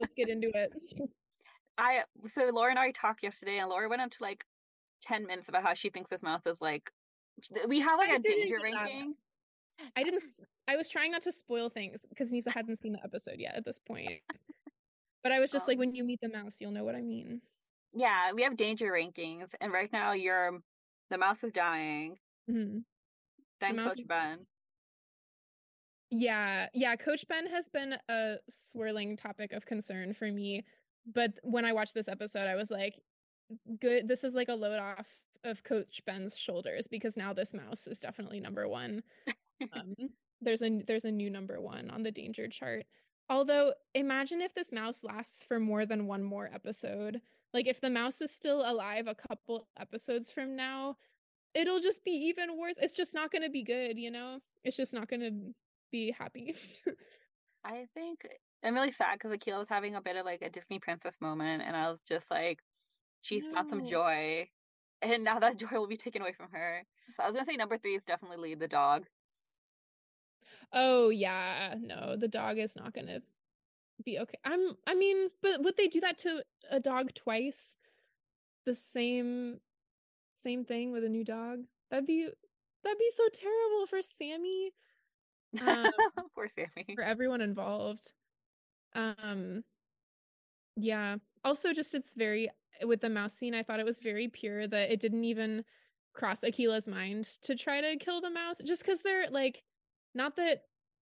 Let's get into it. I so Laura and I talked yesterday, and Laura went into like ten minutes about how she thinks this mouse is like. We have like I a danger ranking. I didn't. I was trying not to spoil things because Nisa hadn't seen the episode yet at this point. But I was just um, like, when you meet the mouse, you'll know what I mean. Yeah, we have danger rankings, and right now you're the mouse is dying. Mm-hmm. Then Coach. Ben. Yeah, yeah. Coach Ben has been a swirling topic of concern for me. But when I watched this episode, I was like, good. This is like a load off of Coach Ben's shoulders because now this mouse is definitely number one. Um, there's a there's a new number one on the danger chart. Although, imagine if this mouse lasts for more than one more episode. Like, if the mouse is still alive a couple episodes from now, it'll just be even worse. It's just not going to be good, you know? It's just not going to be happy. I think I'm really sad because Akilah was having a bit of like a Disney princess moment, and I was just like, she's no. found some joy, and now that joy will be taken away from her. So I was gonna say number three is definitely lead the dog. Oh yeah, no, the dog is not gonna be okay. I'm I mean, but would they do that to a dog twice? The same same thing with a new dog? That'd be that'd be so terrible for Sammy. Um, Poor Sammy. For everyone involved. Um yeah. Also just it's very with the mouse scene, I thought it was very pure that it didn't even cross Akilah's mind to try to kill the mouse just because they're like not that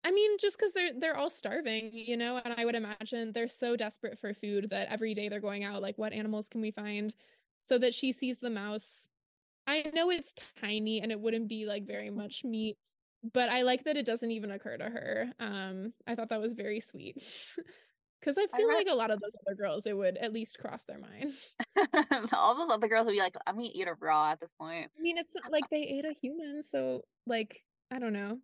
I mean, just because they're they're all starving, you know, and I would imagine they're so desperate for food that every day they're going out like, what animals can we find? So that she sees the mouse. I know it's tiny and it wouldn't be like very much meat, but I like that it doesn't even occur to her. Um, I thought that was very sweet. Because I feel I read- like a lot of those other girls, it would at least cross their minds. All those other girls would be like, "I'm gonna eat a raw" at this point. I mean, it's not like they ate a human, so like I don't know.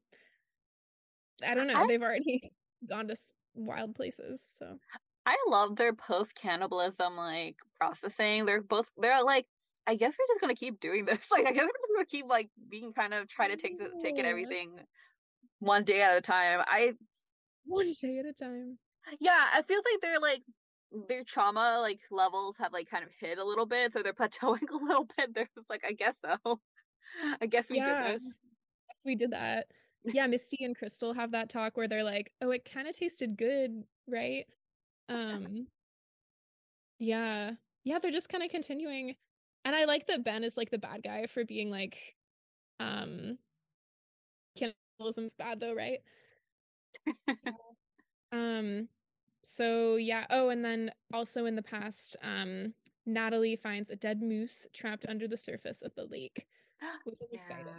I don't know. I, They've already gone to wild places. So I love their post cannibalism like processing. They're both they're like I guess we're just gonna keep doing this. Like I guess we're just gonna keep like being kind of try to take the, take it everything one day at a time. I one day at a time. Yeah, I feel like they're like their trauma like levels have like kind of hit a little bit, so they're plateauing a little bit. They're just like, I guess so. I guess we yeah. did this. Yes, we did that yeah, Misty and Crystal have that talk where they're like, "Oh, it kind of tasted good, right?" Um Yeah. Yeah, they're just kind of continuing. And I like that Ben is like the bad guy for being like um cannibalism's bad though, right? um so yeah, oh and then also in the past um Natalie finds a dead moose trapped under the surface of the lake, which is yeah. exciting.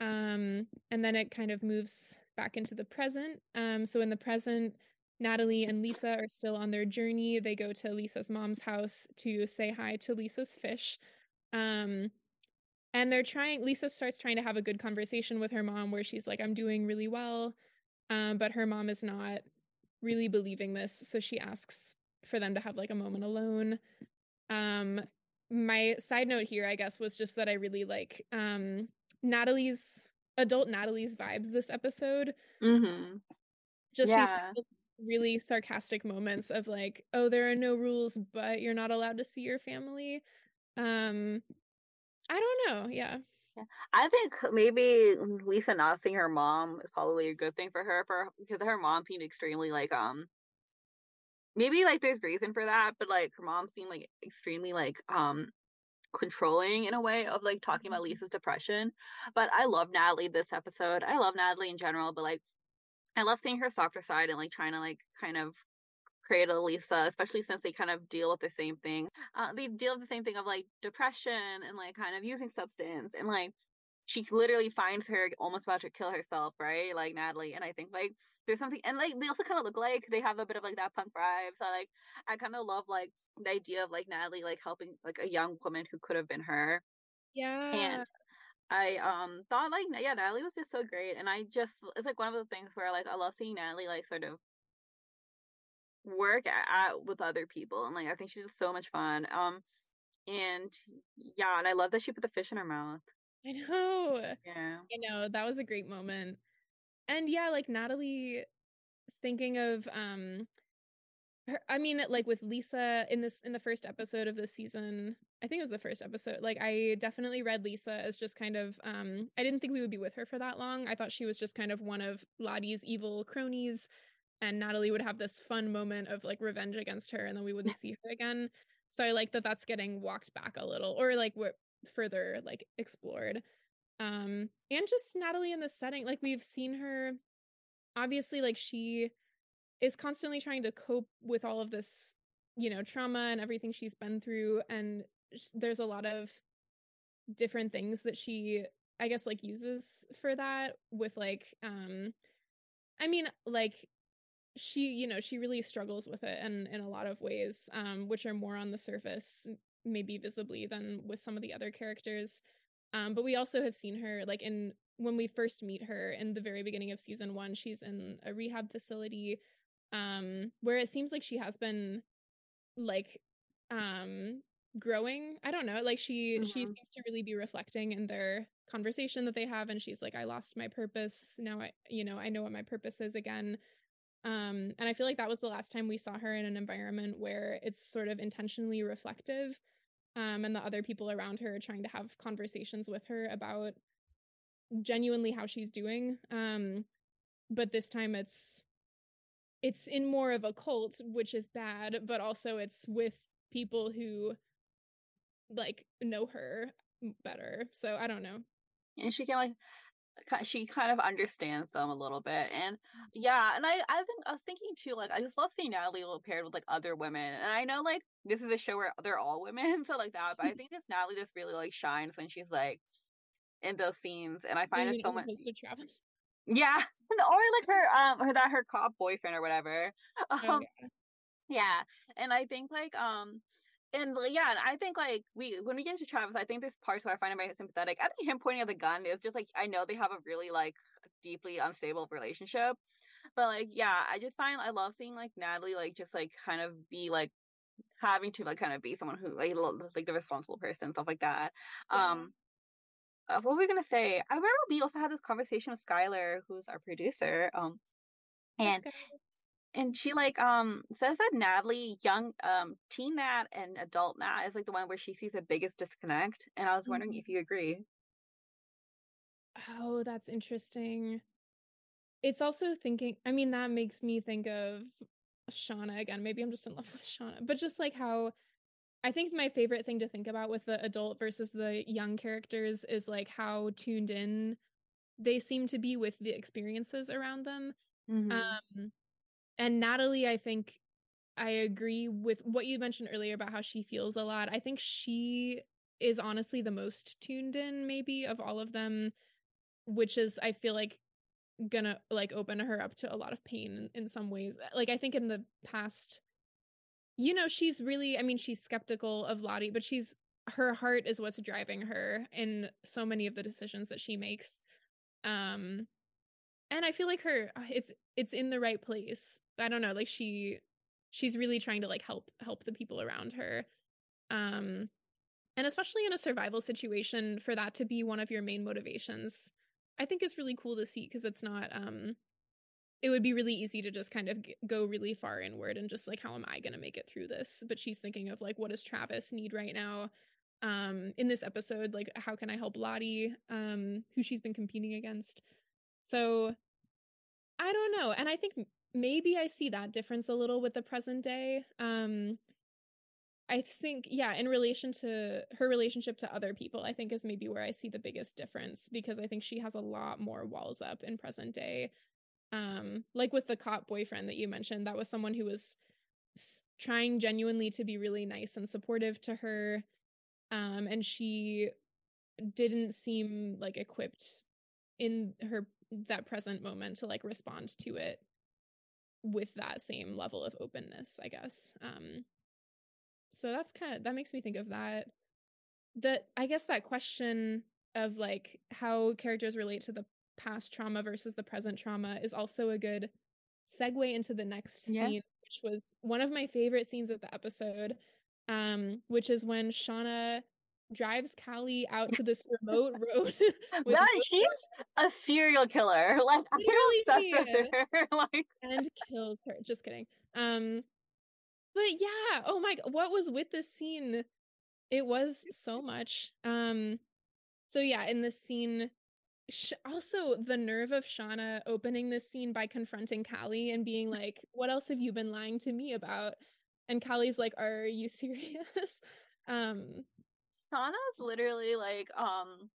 Um, and then it kind of moves back into the present. Um, so in the present, Natalie and Lisa are still on their journey. They go to Lisa's mom's house to say hi to Lisa's fish. Um, and they're trying, Lisa starts trying to have a good conversation with her mom where she's like, I'm doing really well. Um, but her mom is not really believing this. So she asks for them to have like a moment alone. Um, my side note here, I guess, was just that I really like um Natalie's adult Natalie's vibes this episode. Mm-hmm. Just yeah. these really sarcastic moments of like, oh, there are no rules, but you're not allowed to see your family. Um, I don't know. Yeah. Yeah. I think maybe Lisa not seeing her mom is probably a good thing for her for because her mom seemed extremely like um maybe like there's reason for that, but like her mom seemed like extremely like um controlling in a way of like talking about mm-hmm. Lisa's depression. But I love Natalie this episode. I love Natalie in general, but like I love seeing her softer side and like trying to like kind of create a Lisa, especially since they kind of deal with the same thing. Uh, they deal with the same thing of like depression and like kind of using substance and like she literally finds her almost about to kill herself, right? Like Natalie. And I think like there's something and like they also kind of look like they have a bit of like that punk vibe. So like I kind of love like the idea of like Natalie like helping like a young woman who could have been her. Yeah. And I um thought like yeah, Natalie was just so great. And I just it's like one of those things where like I love seeing Natalie like sort of work at, with other people and like i think she's just so much fun um and yeah and i love that she put the fish in her mouth. I know. Yeah. You know that was a great moment. And yeah like natalie thinking of um her, i mean like with lisa in this in the first episode of this season i think it was the first episode like i definitely read lisa as just kind of um i didn't think we would be with her for that long i thought she was just kind of one of lottie's evil cronies and Natalie would have this fun moment of like revenge against her and then we wouldn't see her again. So I like that that's getting walked back a little or like what further like explored. Um and just Natalie in the setting like we've seen her obviously like she is constantly trying to cope with all of this you know trauma and everything she's been through and there's a lot of different things that she I guess like uses for that with like um I mean like she you know she really struggles with it and in a lot of ways um which are more on the surface maybe visibly than with some of the other characters um but we also have seen her like in when we first meet her in the very beginning of season 1 she's in a rehab facility um where it seems like she has been like um growing i don't know like she mm-hmm. she seems to really be reflecting in their conversation that they have and she's like i lost my purpose now i you know i know what my purpose is again um, and I feel like that was the last time we saw her in an environment where it's sort of intentionally reflective. Um, and the other people around her trying to have conversations with her about genuinely how she's doing. Um, but this time it's it's in more of a cult, which is bad, but also it's with people who like know her better. So I don't know. And she can like she kind of understands them a little bit and yeah and i i think i was thinking too like i just love seeing natalie little paired with like other women and i know like this is a show where they're all women so like that but i think just natalie just really like shines when she's like in those scenes and i find it so much to travis yeah or like her um her that her cop boyfriend or whatever oh, um, oh, yeah. yeah and i think like um and yeah, and I think like we when we get into Travis, I think there's parts where I find him very sympathetic. I think him pointing at the gun is just like I know they have a really like deeply unstable relationship, but like yeah, I just find I love seeing like Natalie like just like kind of be like having to like kind of be someone who like like the responsible person stuff like that. Yeah. Um, uh, what were we gonna say? I remember we also had this conversation with Skylar, who's our producer. Um, and and she like um says that Natalie, young um teen Nat and adult Nat is like the one where she sees the biggest disconnect. And I was wondering mm-hmm. if you agree. Oh, that's interesting. It's also thinking I mean, that makes me think of Shauna again. Maybe I'm just in love with Shauna. But just like how I think my favorite thing to think about with the adult versus the young characters is like how tuned in they seem to be with the experiences around them. Mm-hmm. Um and Natalie, I think I agree with what you mentioned earlier about how she feels a lot. I think she is honestly the most tuned in, maybe, of all of them, which is, I feel like, gonna like open her up to a lot of pain in, some ways. Like, I think in the past, you know, she's really, I mean, she's skeptical of Lottie, but she's, her heart is what's driving her in so many of the decisions that she makes. Um, and I feel like her uh, it's it's in the right place. I don't know, like she she's really trying to like help help the people around her. Um and especially in a survival situation for that to be one of your main motivations. I think is really cool to see because it's not um it would be really easy to just kind of go really far inward and just like how am I going to make it through this? But she's thinking of like what does Travis need right now? Um in this episode like how can I help Lottie um who she's been competing against. So I don't know. And I think maybe I see that difference a little with the present day. Um I think, yeah, in relation to her relationship to other people, I think is maybe where I see the biggest difference because I think she has a lot more walls up in present day. Um, like with the cop boyfriend that you mentioned, that was someone who was trying genuinely to be really nice and supportive to her. Um, and she didn't seem like equipped in her that present moment to like respond to it with that same level of openness, I guess. Um, so that's kind of that makes me think of that that i guess that question of like how characters relate to the past trauma versus the present trauma is also a good segue into the next Yeah. scene which was one of my favorite scenes of the episode um which is when shauna drives callie out to this remote road with That she's a serial killer. Like I'm Literally. with her. like and kills her. Just kidding. Um, but yeah, oh my, what was with this scene? It was so much. Um, so yeah, in this scene, sh- also the nerve of Shauna opening this scene by confronting Callie and being like, "What else have you been lying to me about?" And Callie's like, "Are you serious?" um, Shauna's literally like um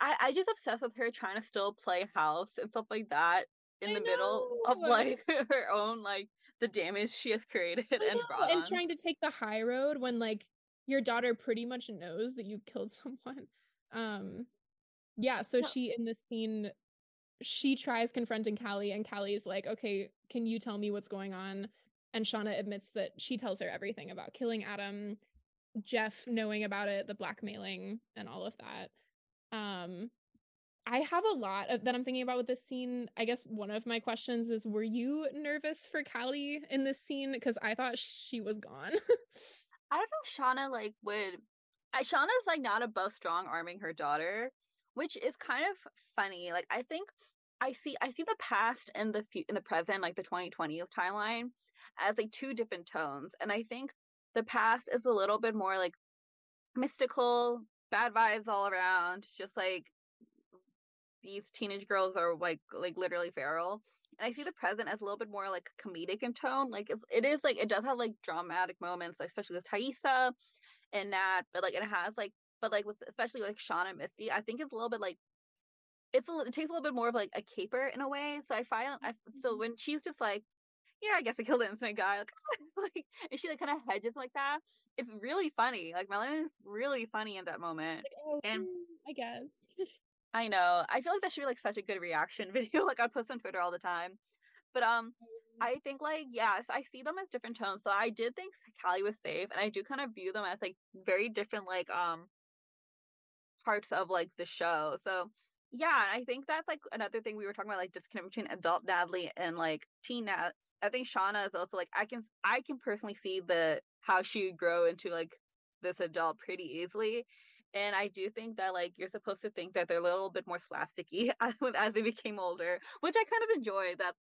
I I just obsessed with her trying to still play house and stuff like that in I the middle of like her own like the damage she has created I and know, and trying to take the high road when like your daughter pretty much knows that you killed someone. Um yeah so she in this scene she tries confronting callie and callie's like okay can you tell me what's going on? And shauna admits that she tells her everything about killing adam jeff knowing about it the blackmailing and all of that um I have a lot of, that I'm thinking about with this scene. I guess one of my questions is Were you nervous for Callie in this scene? Because I thought she was gone. I don't know if Shauna like would Shauna's like not above strong arming her daughter, which is kind of funny. Like I think I see I see the past and the fu- in the present, like the 2020 timeline, as like two different tones. And I think the past is a little bit more like mystical, bad vibes all around, just like these teenage girls are like like literally feral. And I see the present as a little bit more like comedic in tone. Like it's, it is like it does have like dramatic moments, like especially with Taissa and that, but like it has like but like with especially like Shauna and Misty, I think it's a little bit like it's a, it takes a little bit more of like a caper in a way. So I find I so mm-hmm. when she's just like, yeah, I guess I killed an innocent guy, like, like and she like kind of hedges like that. It's really funny. Like Melanie's really funny in that moment. Like, oh, And- hmm, I guess. I know. I feel like that should be like such a good reaction video. Like I'd post on Twitter all the time. But um I think like yes, I see them as different tones. So I did think Callie was safe and I do kind of view them as like very different like um parts of like the show. So yeah, I think that's like another thing we were talking about like disconnect between adult Natalie and like teen Nat. I think Shauna is also like I can I can personally see the how she would grow into like this adult pretty easily. And I do think that like you're supposed to think that they're a little bit more slapsticky as, they became older, which I kind of enjoy that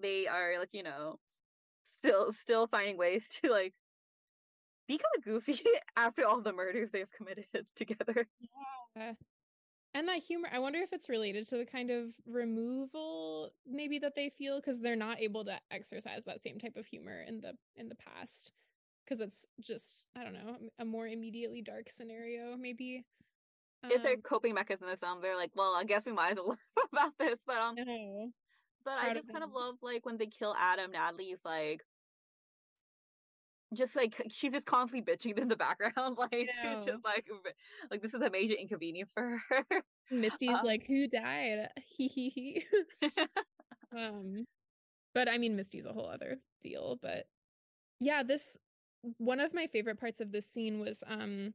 they are like, you know, still still finding ways to like be kind of goofy after all the murders they've committed together. Yeah. And that humor, I wonder if it's related to the kind of removal maybe that they feel because they're not able to exercise that same type of humor in the in the past because it's just I don't know a more immediately dark scenario maybe. It's their Um, coping mechanism. They're like, well, I guess we might as well laugh about this, but um, no. but I just kind of love like when they kill Adam. Natalie's like, just like she's just constantly bitching in the background, like just like like this is a major inconvenience for her. Misty's Uh, like, who died? He he he. um, but I mean, Misty's a whole other deal. But yeah, this one of my favorite parts of this scene was um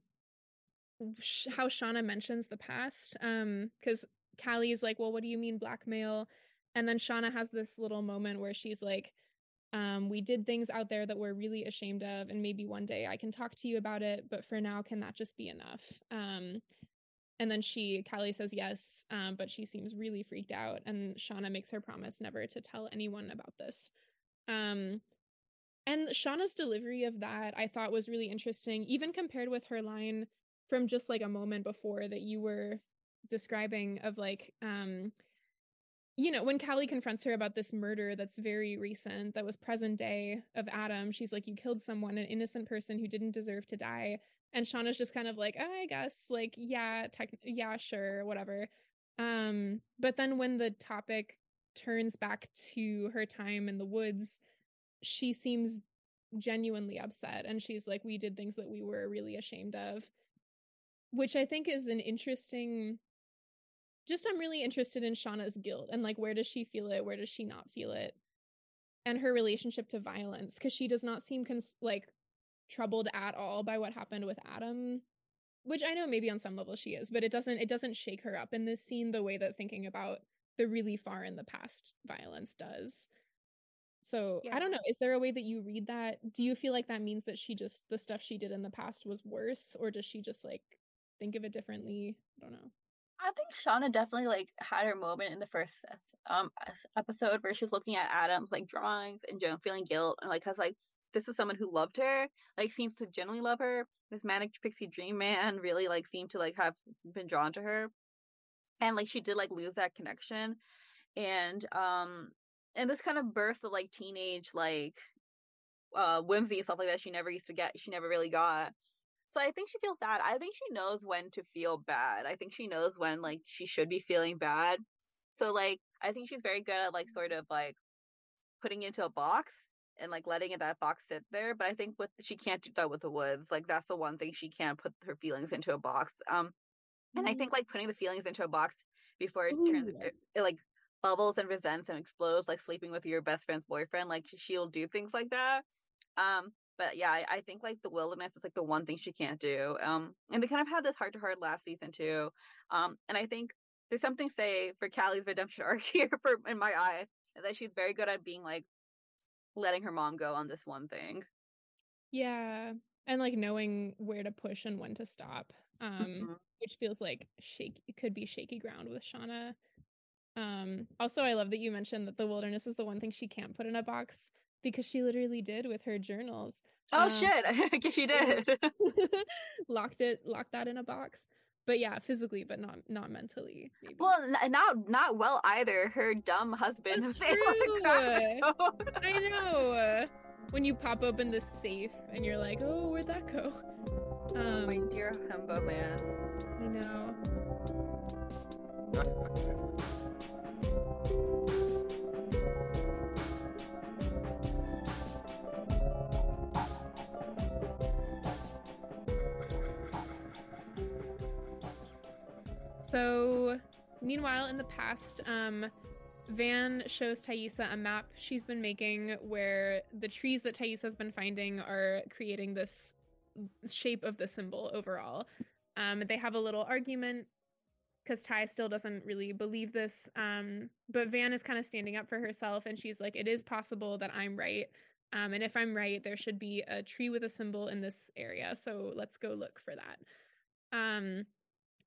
sh- how Shauna mentions the past. Um, because Callie's like, well, what do you mean blackmail? And then Shauna has this little moment where she's like, um, we did things out there that we're really ashamed of, and maybe one day I can talk to you about it, but for now, can that just be enough? Um, And then she, Callie says yes, um, but she seems really freaked out. And Shauna makes her promise never to tell anyone about this. Um, and Shauna's delivery of that I thought was really interesting, even compared with her line from just like a moment before that you were describing of like, um, you know, when Callie confronts her about this murder that's very recent, that was present day of Adam, she's like, You killed someone, an innocent person who didn't deserve to die. And Shauna's just kind of like, oh, I guess, like, yeah, tech, yeah, sure, whatever. Um, but then when the topic turns back to her time in the woods, she seems genuinely upset and she's like, we did things that we were really ashamed of, which I think is an interesting just I'm really interested in Shauna's guilt and like where does she feel it, where does she not feel it, and her relationship to violence because she does not seem cons- like troubled at all by what happened with Adam, which I know maybe on some level she is, but it doesn't it doesn't shake her up in this scene the way that thinking about the really far in the past violence does. So yeah. I don't know. Is there a way that you read that? Do you feel like that means that she just the stuff she did in the past was worse, or does she just like think of it differently? I don't know. I think Shauna definitely like had her moment in the first um episode where she was looking at Adam's like drawings and Joan feeling guilt and like cause like this was someone who loved her, like seems to genuinely love her. This manic pixie dream man really like seemed to like have been drawn to her. And like she did like lose that connection. And um and this kind of burst of like teenage like uh whimsy and stuff like that she never used to get she never really got so I think she feels sad. I think she knows when to feel bad. I think she knows when like she should be feeling bad. So like I think she's very good at like sort of like putting into a box and like letting that box sit there. But I think with she can't do that with the woods. Like that's the one thing she can't put her feelings into a box. Um, and I think like putting the feelings into a box before it turns it, it like bubbles and resents and explodes, like sleeping with your best friend's boyfriend. Like she'll do things like that. Um, but yeah, I, I, think like the wilderness is like the one thing she can't do. Um, and they kind of had this heart to heart last season too. Um, and I think there's something to say for Callie's redemption arc here, for in my eyes, that she's very good at being like letting her mom go on this one thing. Yeah, and like knowing where to push and when to stop. Um, mm-hmm. which feels like shaky could be shaky ground with Shauna. Um, also, I love that you mentioned that the wilderness is the one thing she can't put in a box because she literally did with her journals. Oh um, shit! I guess she did. locked it, locked that in a box. But yeah, physically, but not not mentally. Maybe. Well, n- not not well either. Her dumb husband. That's true. I know. When you pop open the safe and you're like, "Oh, where'd that go?" Um, My dear Hembo man. I know. So, meanwhile, in the past, um, Van shows Taissa a map she's been making where the trees that Taissa has been finding are creating this shape of the symbol overall. Um, they have a little argument because Tai still doesn't really believe this. Um, but Van is kind of standing up for herself and she's like, it is possible that I'm right. Um, and if I'm right, there should be a tree with a symbol in this area. So let's go look for that. Um,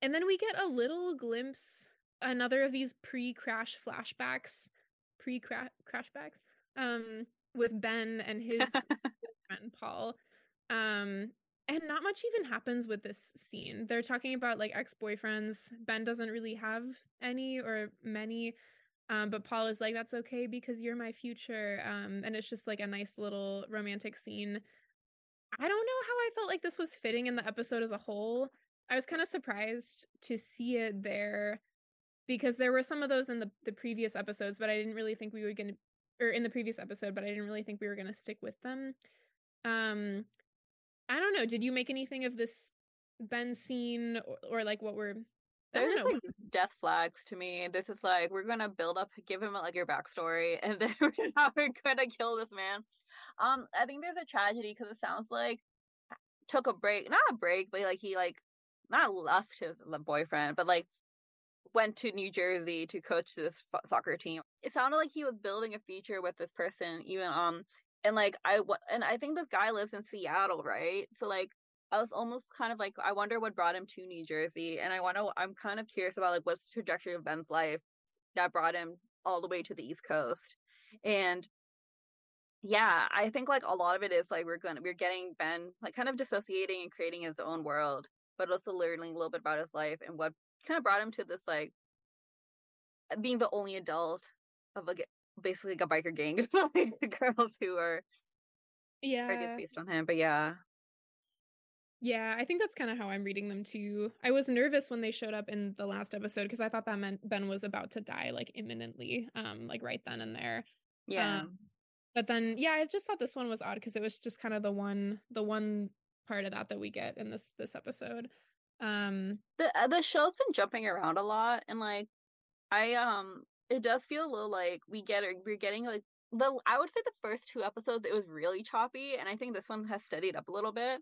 and then we get a little glimpse, another of these pre-crash flashbacks, pre-crash crashbacks, um, with Ben and his friend Paul. Um, and not much even happens with this scene. They're talking about like ex-boyfriends. Ben doesn't really have any or many. Um, but Paul is like, that's okay because you're my future. Um, and it's just like a nice little romantic scene. I don't know how I felt like this was fitting in the episode as a whole. I was kind of surprised to see it there because there were some of those in the, the previous episodes, but I didn't really think we were going to, or in the previous episode, but I didn't really think we were going to stick with them. Um, I don't know. Did you make anything of this Ben scene or, or like what were they're just like death flags to me. This is like we're gonna build up, give him like your backstory, and then we're gonna kill this man. Um, I think there's a tragedy because it sounds like took a break, not a break, but like he like not left his boyfriend, but like went to New Jersey to coach this soccer team. It sounded like he was building a future with this person, even um, and like I and I think this guy lives in Seattle, right? So like I was almost kind of like, I wonder what brought him to New Jersey, and I want to. I'm kind of curious about like what's the trajectory of Ben's life that brought him all the way to the East Coast, and yeah, I think like a lot of it is like we're to we're getting Ben like kind of dissociating and creating his own world, but also learning a little bit about his life and what kind of brought him to this like being the only adult of like basically like a biker gang of like girls who are yeah based on him. But yeah, yeah, I think that's kind of how I'm reading them too. I was nervous when they showed up in the last episode because I thought that meant Ben was about to die like imminently, um, like right then and there. Yeah. Um, but then yeah i just thought this one was odd because it was just kind of the one the one part of that that we get in this this episode. Um the uh, the show's been jumping around a lot and like i um it does feel a little like we get we're getting like the i would say the first two episodes it was really choppy and i think this one has steadied up a little bit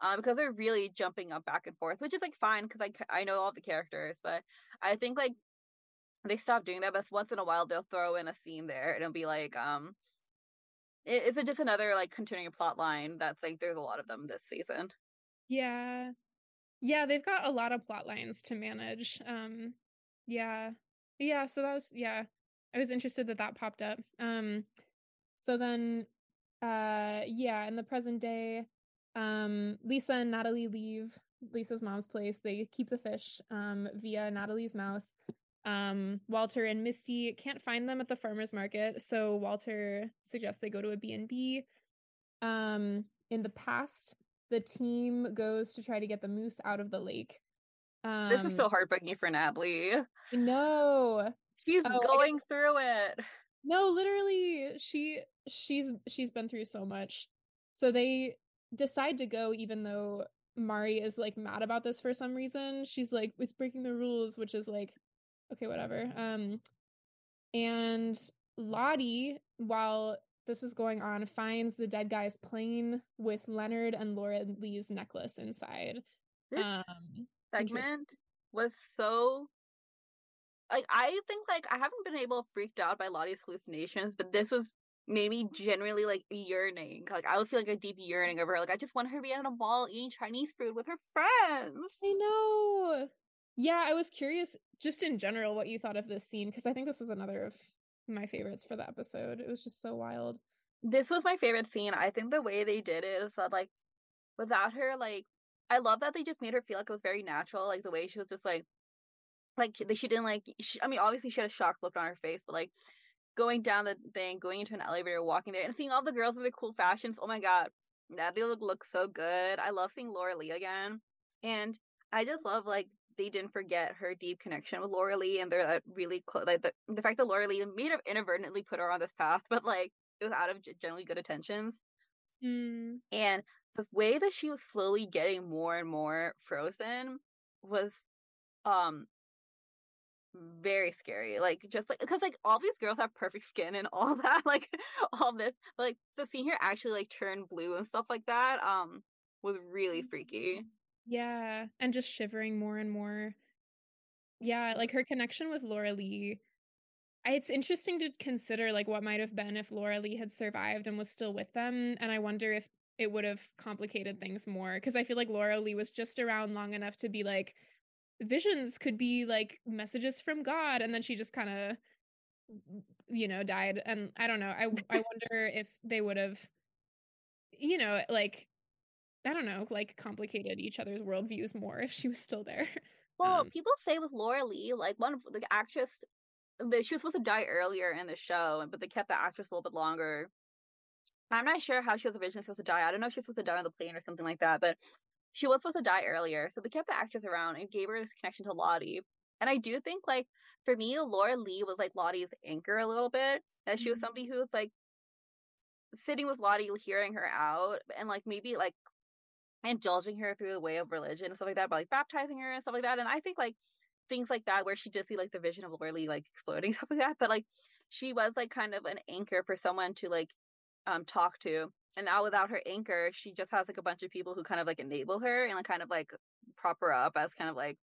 uh, because they're really jumping up back and forth which is like fine because I, I know all the characters but i think like they stopped doing that but once in a while they'll throw in a scene there and it'll be like um it's just another like continuing plot line that's like there's a lot of them this season? Yeah. Yeah they've got a lot of plot lines to manage um yeah. Yeah so that was yeah i was interested that that popped up um so then uh yeah in the present day um lisa and natalie leave lisa's mom's place they keep the fish um via natalie's mouth um, Walter and Misty can't find them at the farmers market, so Walter suggests they go to a B&B. Um, in the past, the team goes to try to get the moose out of the lake. Um, this is so um, heartbreaking for Natalie. No, she's oh, going guess... through it. No, literally, she she's she's been through so much. So they decide to go, even though Mari is like mad about this for some reason. She's like, it's breaking the rules, which is like okay, whatever. Um, and Lottie, while this is going on, finds the dead guy's plane with Leonard and Laura Lee's necklace inside. This um, segment was so like I think like I haven't been able freaked out by Lottie's hallucinations, but this was maybe generally like yearning. Like I was feeling like a deep yearning over her. Like I just want her to be at a mall eating Chinese food with her friends. I know. Yeah, I was curious just in general what you thought of this scene because I think this was another of my favorites for the episode. It was just so wild. This was my favorite scene. I think the way they did it is that like without her like I love that they just made her feel like it was very natural, like the way she was just like like she didn't like she, I mean obviously she had a shocked look on her face, but like going down the thing, going into an elevator, walking there, and seeing all the girls with their cool fashions. Oh my god, Natalie look looks so good. I love seeing Laura Lee again, and I just love like they didn't forget her deep connection with Laura Lee and they're really close. Like the, the fact that Laura Lee may have inadvertently put her on this path, but like it was out of generally good intentions. Mm. And the way that she was slowly getting more and more frozen was um very scary like just like because like all these girls have perfect skin and all that like all this but like so seeing her actually like turn blue and stuff like that um was really freaky yeah, and just shivering more and more. Yeah, like her connection with Laura Lee. It's interesting to consider like what might have been if Laura Lee had survived and was still with them, and I wonder if it would have complicated things more because I feel like Laura Lee was just around long enough to be like visions could be like messages from God, and then she just kind of you know died, and I don't know. I I wonder if they would have you know like I don't know, like complicated each other's worldviews more if she was still there. Well, um, people say with Laura Lee, like one of the actress, the, she was supposed to die earlier in the show, but they kept the actress a little bit longer. I'm not sure how she was originally supposed to die. I don't know if she was supposed to die on the plane or something like that, but she was supposed to die earlier. So they kept the actress around and gave her this connection to Lottie. And I do think, like, for me, Laura Lee was like Lottie's anchor a little bit. That she was mm-hmm. somebody who was like sitting with Lottie, hearing her out, and like maybe like indulging her through the way of religion and stuff like that, but like baptizing her and stuff like that. And I think like things like that where she did see like the vision of Laura Lee like exploding, stuff like that. But like she was like kind of an anchor for someone to like um talk to. And now without her anchor, she just has like a bunch of people who kind of like enable her and like kind of like prop her up as kind of like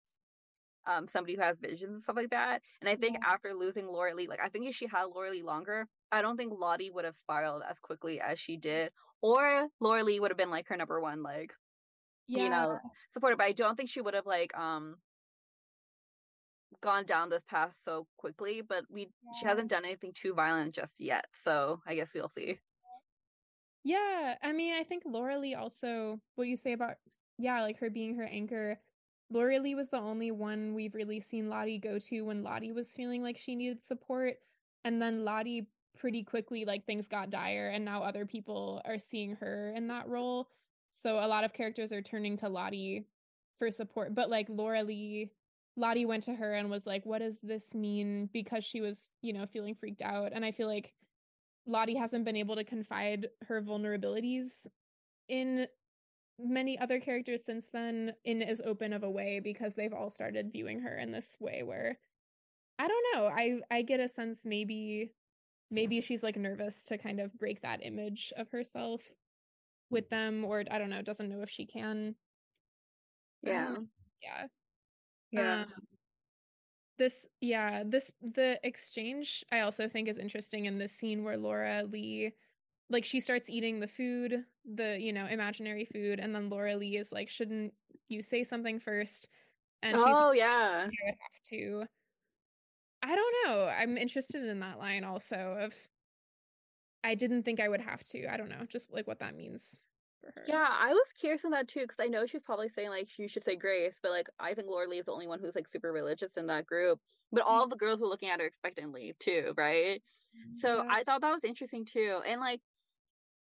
um somebody who has visions and stuff like that. And I think yeah. after losing Laura Lee, like I think if she had Laura Lee longer, I don't think Lottie would have spiraled as quickly as she did. Or Laura Lee would have been like her number one like yeah. you know, supported. But I don't think she would have like um gone down this path so quickly. But we yeah. she hasn't done anything too violent just yet, so I guess we'll see. Yeah, I mean, I think Laura Lee also what you say about yeah, like her being her anchor. Laura Lee was the only one we've really seen Lottie go to when Lottie was feeling like she needed support. And then Lottie pretty quickly, like things got dire, and now other people are seeing her in that role. So a lot of characters are turning to Lottie for support. But like Laura Lee, Lottie went to her and was like, What does this mean? Because she was, you know, feeling freaked out. And I feel like Lottie hasn't been able to confide her vulnerabilities in many other characters since then in as open of a way because they've all started viewing her in this way where I don't know. I I get a sense maybe maybe she's like nervous to kind of break that image of herself with them or I don't know, doesn't know if she can. Yeah. Um, yeah. Yeah. Um, this yeah, this the exchange I also think is interesting in this scene where Laura Lee like she starts eating the food, the you know imaginary food, and then Laura Lee is like, "Shouldn't you say something first? And she's oh she's, yeah, I have to. I don't know. I'm interested in that line also of. I didn't think I would have to. I don't know, just like what that means for her. Yeah, I was curious on that too because I know she's probably saying like you should say grace, but like I think Laura Lee is the only one who's like super religious in that group. But all the girls were looking at her expectantly too, right? So yeah. I thought that was interesting too, and like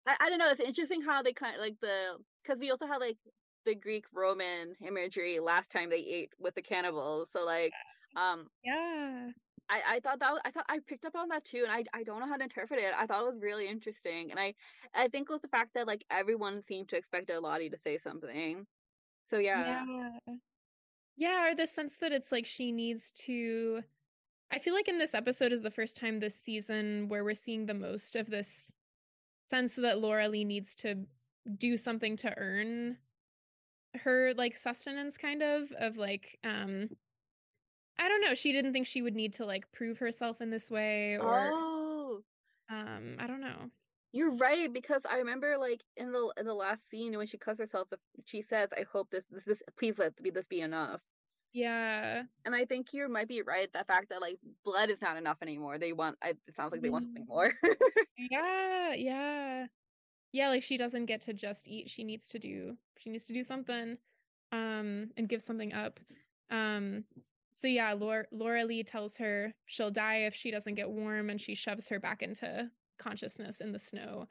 I, I don't know. It's interesting how they kind of like the because we also had like the Greek Roman imagery last time they ate with the cannibals. So like, um, yeah. I, I thought that I thought I picked up on that too, and I I don't know how to interpret it. I thought it was really interesting, and I I think it was the fact that like everyone seemed to expect Lottie to say something. So yeah, yeah, yeah, or the sense that it's like she needs to. I feel like in this episode is the first time this season where we're seeing the most of this sense that Laura Lee needs to do something to earn her like sustenance kind of of like um I don't know, she didn't think she would need to like prove herself in this way or oh. um I don't know. You're right because I remember like in the in the last scene when she cuts herself, she says, "I hope this this, this please let this be enough." Yeah. And I think you might be right. The fact that like blood is not enough anymore. They want. It sounds like they want something more. yeah. Yeah. Yeah. Like she doesn't get to just eat. She needs to do. She needs to do something. Um, and give something up. Um. So yeah, Laura, Laura Lee tells her she'll die if she doesn't get warm, and she shoves her back into consciousness in the snow.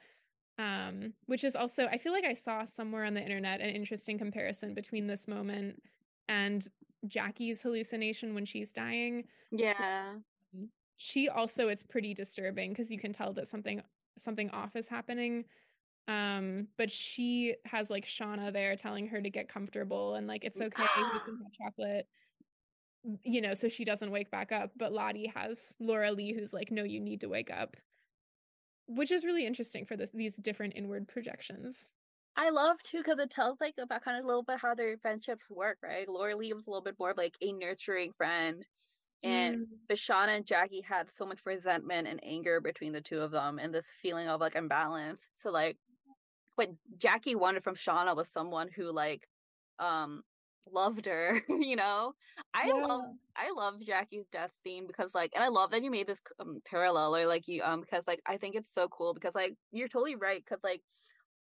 Um, which is also I feel like I saw somewhere on the internet an interesting comparison between this moment and Jackie's hallucination when she's dying. Yeah. She also it's pretty disturbing because you can tell that something something off is happening. Um, but she has like Shauna there telling her to get comfortable and like it's okay, you can have chocolate. You know, so she doesn't wake back up. But Lottie has Laura Lee who's like, no, you need to wake up. Which is really interesting for this these different inward projections. I love too because it tells like about kind of a little bit how their friendships work, right? Laura Lee was a little bit more of like a nurturing friend, and mm. Bashana and Jackie had so much resentment and anger between the two of them, and this feeling of like imbalance. So like, what Jackie wanted from Shauna was someone who like, um, loved her. you know, I yeah. love I love Jackie's death scene because like, and I love that you made this um, parallel or like you um because like I think it's so cool because like you're totally right because like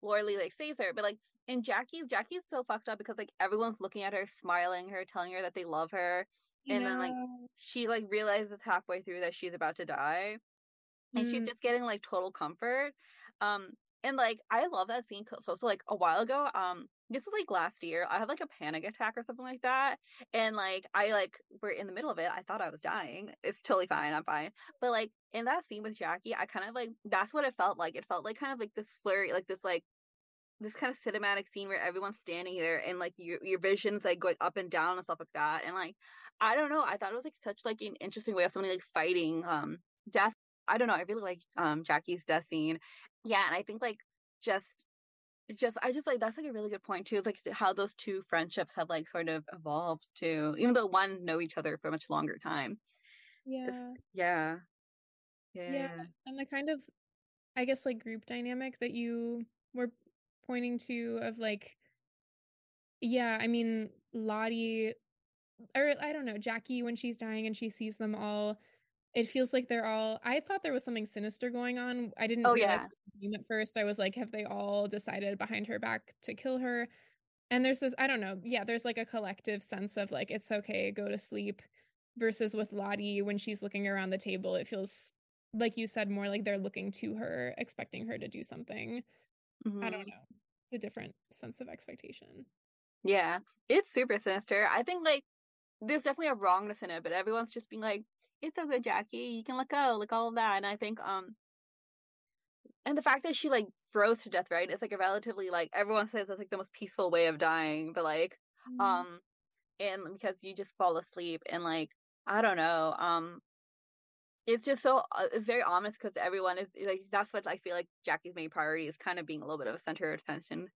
Laura Lee like saves her, but like in Jackie, Jackie's so fucked up because like everyone's looking at her, smiling her, telling her that they love her, and then like she like realizes halfway through that she's about to die, and mm. she's just getting like total comfort. Um, and like I love that scene. So, so like a while ago, um, this was like last year. I had like a panic attack or something like that, and like I like were in the middle of it. I thought I was dying. It's totally fine. I'm fine. But like in that scene with Jackie, I kind of like that's what it felt like. It felt like kind of like this flurry, like this like this kind of cinematic scene where everyone's standing there and like your your visions like going up and down and stuff like that. And like I don't know, I thought it was like such like an interesting way of somebody like fighting um death. I don't know. I really like um Jackie's death scene. Yeah, and I think like just just I just like that's like a really good point too. It's like how those two friendships have like sort of evolved too, even though one know each other for a much longer time. Yeah. yeah. Yeah. Yeah. And the kind of I guess like group dynamic that you were pointing to of like yeah, I mean, Lottie, or I don't know, Jackie, when she's dying and she sees them all, it feels like they're all. I thought there was something sinister going on. I didn't Oh yeah. at first. I was like, have they all decided behind her back to kill her? And there's this, I don't know, yeah, there's like a collective sense of like, it's okay, go to sleep. Versus with Lottie, when she's looking around the table, it feels like you said, more like they're looking to her, expecting her to do something. I don't Mhm. know. It's a different sense of expectation. Yeah. It's super sinister. I think like there's definitely a wrongness in it, but everyone's just being like, It's so good, Jackie, you can let go, like all of that. And I think um and the fact that she like froze to death, right? It's like a relatively like everyone says that's like the most peaceful way of dying, but like Mm-hmm. um and because you just fall asleep and like I don't know, um it's just so uh, it's very ominous because everyone is like that's what I feel like Jackie's main priority is kind of being a little bit of a center of attention.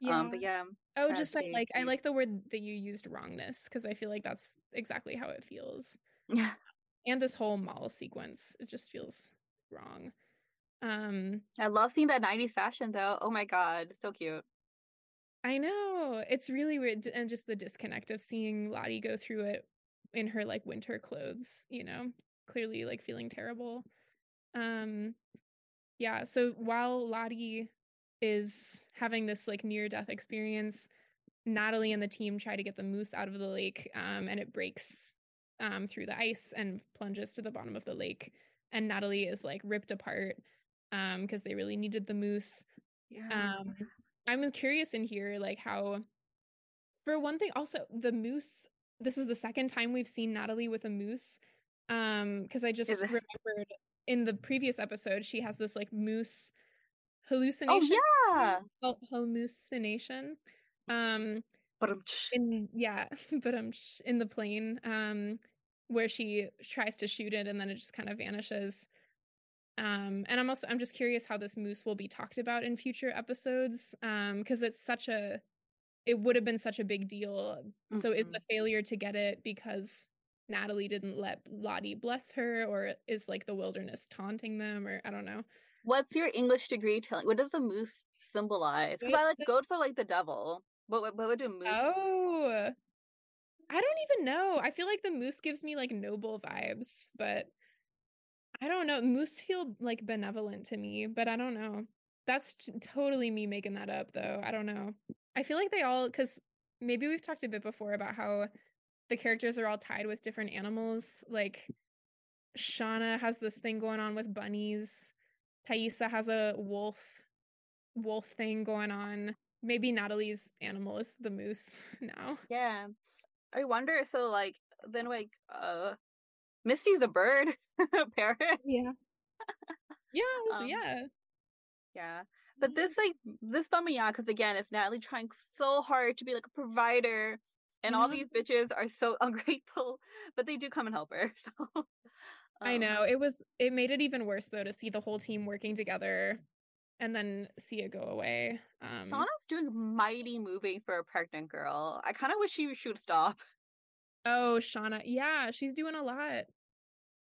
yeah. Um, but yeah, oh, sad just day like I like the word that you used, wrongness, because I feel like that's exactly how it feels. yeah, And this whole mall sequence, it just feels wrong. Um, I love seeing that '90s fashion though. Oh my god, so cute. I know it's really weird, and just the disconnect of seeing Lottie go through it in her like winter clothes, you know, clearly like feeling terrible. Um, yeah. So while Lottie is having this like near death experience, Natalie and the team try to get the moose out of the lake, um, and it breaks um through the ice and plunges to the bottom of the lake. And Natalie is like ripped apart um because they really needed the moose. Yeah. Um, I'm curious in here, like how, for one thing, also the moose. This is the second time we've seen Natalie with a moose. Um, because I just Is it- remembered in the previous episode she has this like moose hallucination. oh hallucination. yeah. hallucination. Um, But um, in yeah, but um, in the plane, um, where she tries to shoot it and then it just kind of vanishes. Um, and I'm also I'm just curious how this moose will be talked about in future episodes. Um, because it's such a it would have been such a big deal. So is the failure to get it because Natalie didn't let Lottie bless her, or is like the wilderness taunting them, or I don't know. what's your English degree telling? What does the moose symbolize? Because I like goats are like the devil. What what, what would a moose? Oh, I don't even know. I feel like the moose gives me like noble vibes, but I don't know. Moose feel like benevolent to me, but I don't know. That's t- totally me making that up, though. I don't know. I feel like they all, because maybe we've talked a bit before about how the characters are all tied with different animals. Like Shauna has this thing going on with bunnies. Taissa has a wolf, wolf thing going on. Maybe Natalie's animal is the moose now. Yeah. I wonder. So like then like uh, Misty's a bird, a parrot. Yeah. Yeah, Um, yeah. Yeah. But this like this bummed me out because again, it's Natalie trying so hard to be like a provider, and all Mhm. these bitches are so ungrateful, but they do come and help her. So I um, know. It was it made it even worse though to see the whole team working together and then see it go away. Um Shauna's doing mighty moving for a pregnant girl. I kind of wish she should stop. Oh, Shauna. Yeah, she's doing a lot.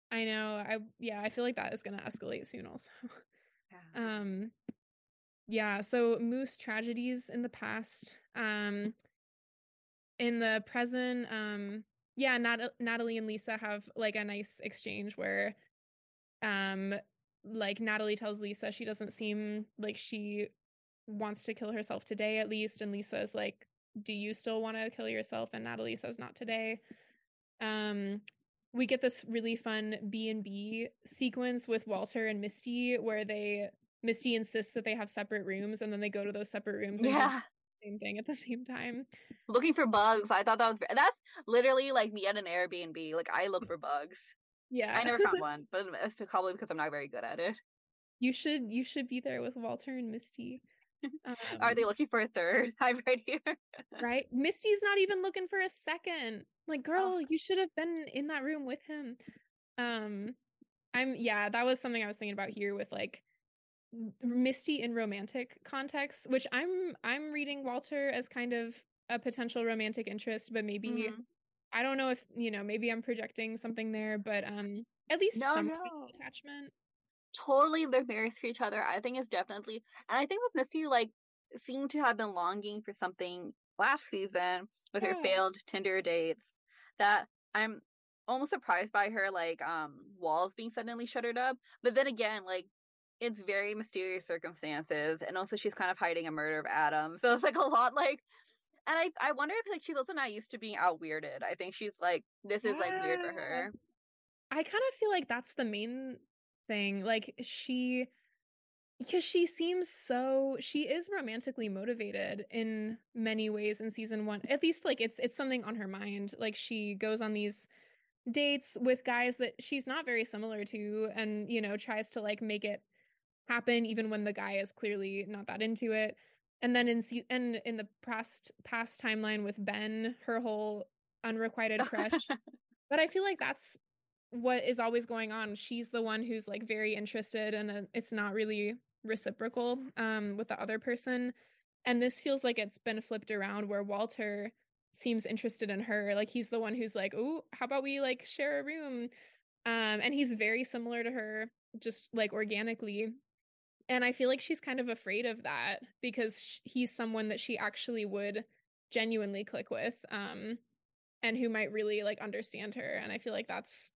I know. I yeah, I feel like that is going to escalate soon also. Um yeah, so moose tragedies in the past. Um in the present, um yeah, Nat- Natalie and Lisa have like a nice exchange where um like Natalie tells Lisa she doesn't seem like she wants to kill herself today at least and Lisa is like do you still want to kill yourself and Natalie says not today. Um we get this really fun B&B sequence with Walter and Misty where they Misty insists that they have separate rooms and then they go to those separate rooms and yeah, same thing at the same time. looking for bugs. I thought that was that's literally like me at an Airbnb. Like I look for bugs. Yeah. I never found one, but it's probably because I'm not very good at it. you should you should be there with Walter and Misty. Are they Um, looking for a third? I'm right here. right? Misty's not even looking for a second. Like, Oh. girl, you should have been in that room with him. Um, I'm yeah, that was something I was thinking about here with like Misty in romantic context, which I'm I'm reading Walter as kind of a potential romantic interest, but maybe Mhm. I don't know if you know, maybe I'm projecting something there, but um, at least No, some no. attachment. totally they're married to each other. I think it's definitely, and I think with Misty, like, seemed to have been longing for something last season with Yeah. her failed Tinder dates that I'm almost surprised by her like um walls being suddenly shuttered up. But then again, like it's very mysterious circumstances and also she's kind of hiding a murder of Adam. So it's like a lot like and I I wonder if like she's also not used to being out weirded. I think she's like this is like weird for her. I kind of feel like that's the main thing. Like she because she seems so she is romantically motivated in many ways in season 1. At least like it's it's something on her mind. Like she goes on these dates with guys that she's not very similar to and you know tries to like make it happen even when the guy is clearly not that into it. And then in se- and in the past past timeline with Ben, her whole unrequited crush but I feel like that's what is always going on. She's the one who's like very interested, and it's not really reciprocal um, with the other person. And this feels like it's been flipped around, where Walter seems interested in her. Like he's the one who's like, "Oh, how about we like share a room?" Um, and he's very similar to her, just like organically. And I feel like she's kind of afraid of that because he's someone that she actually would genuinely click with. Um, and who might really like understand her and i feel like that's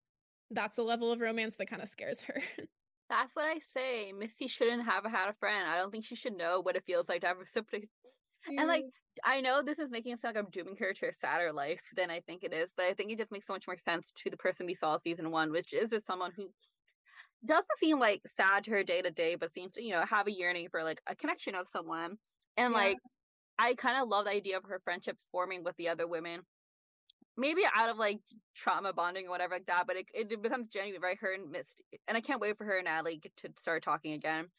that's a level of romance that kind of scares her That's what I say. Misty shouldn't have had a friend. I don't think she should know what it feels like to have a reciprocal. And like, I know this is making it sound like I'm dooming her to a sadder life than I think it is, but I think it just makes so much more sense to the person we saw season one, which is just someone who doesn't seem like sad to her day to day, but seems to, you know, have a yearning for like a connection of someone. And Yeah. like, I kind of love the idea of her friendships forming with the other women. Maybe out of like trauma bonding or whatever like that, but it, it becomes genuine, right? Her and Misty, and I can't wait for her and Natalie to start talking again.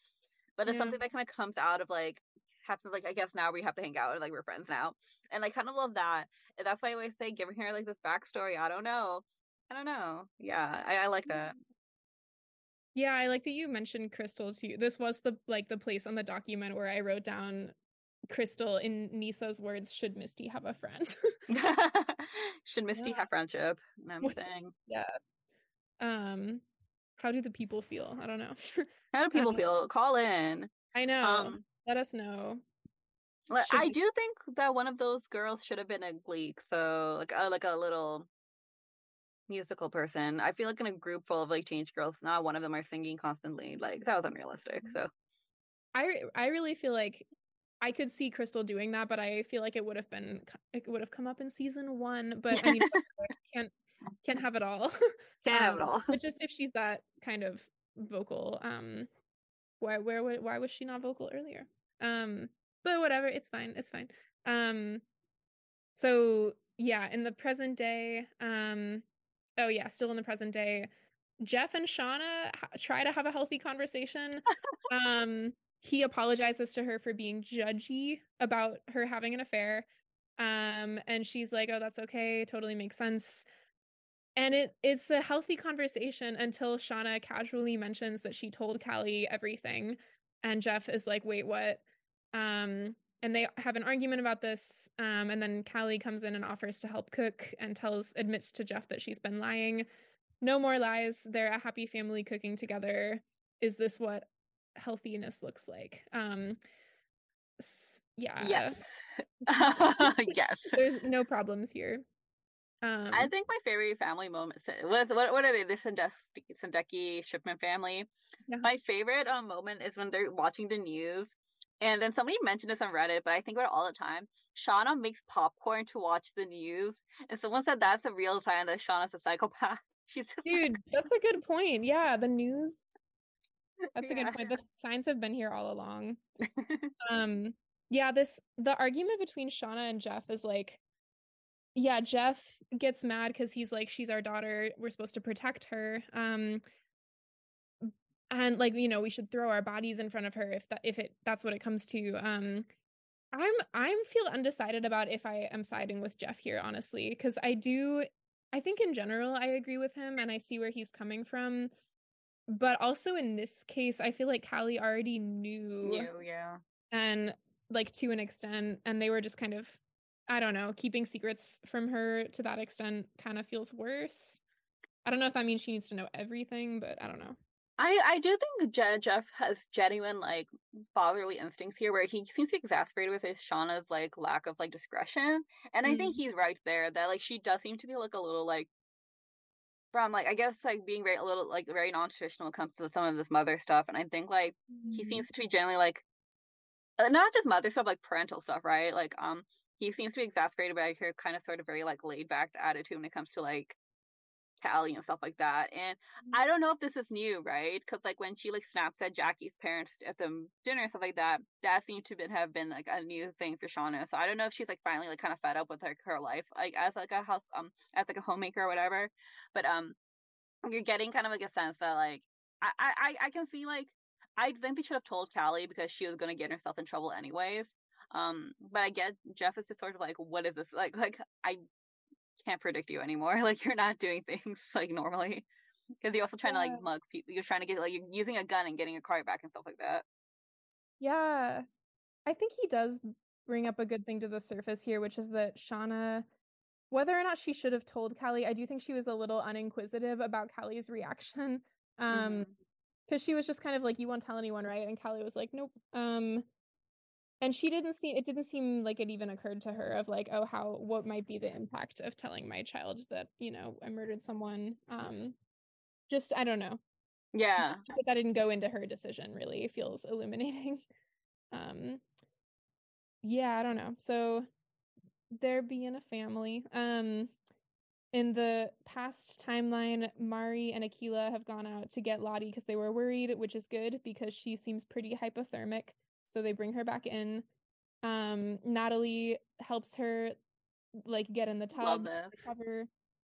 But it's Yeah. something that kind of comes out of like happens like I guess now we have to hang out, and like we're friends now, and I kind of love that. And that's why I always say giving her like this backstory. I don't know, I don't know. Yeah, I, I like that. Yeah i like that you mentioned crystal too this was the like the place on the document where i wrote down crystal in nisa's words should misty have a friend Should Misty Yeah. have friendship? And I'm saying, yeah um how do the people feel i don't know how do people Uh, feel? Call in. i know Um, let us know Should I do think that one of those girls should have been a Gleek, so like a like a little musical person. I feel like in a group full of like teenage girls, not one of them are singing constantly. Like that was unrealistic. So I I really feel like I could see Crystal doing that, but I feel like it would have been it would have come up in season one. But I mean, can't can't have it all. can't have it Um, all. but just if she's that kind of vocal, um, why where why was she not vocal earlier? Um, but whatever, it's fine, it's fine. Um, so yeah, in the present day, um, oh yeah, still in the present day, Jeff and Shauna ha- try to have a healthy conversation. um, he apologizes to her for being judgy about her having an affair. Um, and she's like, "Oh, that's okay. Totally makes sense." And it it's a healthy conversation until Shauna casually mentions that she told Callie everything, and Jeff is like, "Wait, what?" Um, and they have an argument about this. Um, and then Callie comes in and offers to help cook and tells admits to Jeff that she's been lying. No more lies. They're a happy family cooking together. Is this what healthiness looks like? Um, yeah. yes, yes. There's no problems here. Um, I think my favorite family moment was what what are they? The Sadecki, Sadecki Shipman family. yeah. My favorite um, moment is when they're watching the news, and then somebody mentioned this on Reddit, but I think about it all the time. Shauna makes popcorn to watch the news, and someone said that's a real sign that Shauna's a psychopath. She's just like- Dude, that's a good point. Yeah, the news. That's a good point. The signs have been here all along. Um, yeah, this the argument between Shauna and Jeff is like, yeah, Jeff gets mad because he's like, she's our daughter. We're supposed to protect her. Um, and like, you know, we should throw our bodies in front of her if that if it that's what it comes to. Um, I'm I'm feel undecided about if I am siding with Jeff here, honestly, because I do. I think in general I agree with him and I see where he's coming from. But also in this case, I feel like Callie already knew New, yeah. and like to an extent and they were just kind of i don't know keeping secrets from her to that extent kind of feels worse i don't know if that means she needs to know everything but i don't know I I do think Je- Jeff has genuine like fatherly instincts here where he seems to be exasperated with his Shauna's like lack of like discretion. And I think Mm. he's right there that like she does seem to be like a little like from like I guess like being very a little like very non traditional comes to some of this mother stuff. And I think like he Mhm. seems to be generally like uh, not just mother stuff, like parental stuff, right? Like um he seems to be exasperated by her kind of sort of very like laid back attitude when it comes to like Callie and stuff like that. And I don't know if this is new, right? Because like when she like snaps at Jackie's parents at the dinner and stuff like that, that seemed to been, have been like a new thing for Shauna. So I don't know if she's like finally like kind of fed up with like her life, like as like a house um as like a homemaker or whatever. But um you're getting kind of like a sense that like I I I- I can see like I think they should have told Callie because she was gonna get herself in trouble anyways. Um, but I guess Jeff is just sort of like, what is this like? Like I can't predict you anymore. Like you're not doing things like normally because you're also trying to like mug people. You're trying to get like you're using a gun and getting a car back and stuff like that. Yeah. I think he does bring up a good thing to the surface here, which is that Shauna, whether or not she should have told Callie, I do think she was a little uninquisitive about Callie's reaction. Um, Mhm. because she was just kind of like, "You won't tell anyone, right?" And Callie was like, "Nope." Um, and she didn't see. It didn't seem like it even occurred to her of like, "Oh, how what might be the impact of telling my child that you know I murdered someone?" Um, just I don't know. Yeah. But that didn't go into her decision. Really feels illuminating. Um, yeah, I don't know. So they're being a family. Um, in the past timeline, Mari and Akila have gone out to get Lottie because they were worried, which is good because she seems pretty hypothermic. So they bring her back in. Um, Natalie helps her like get in the tub recover.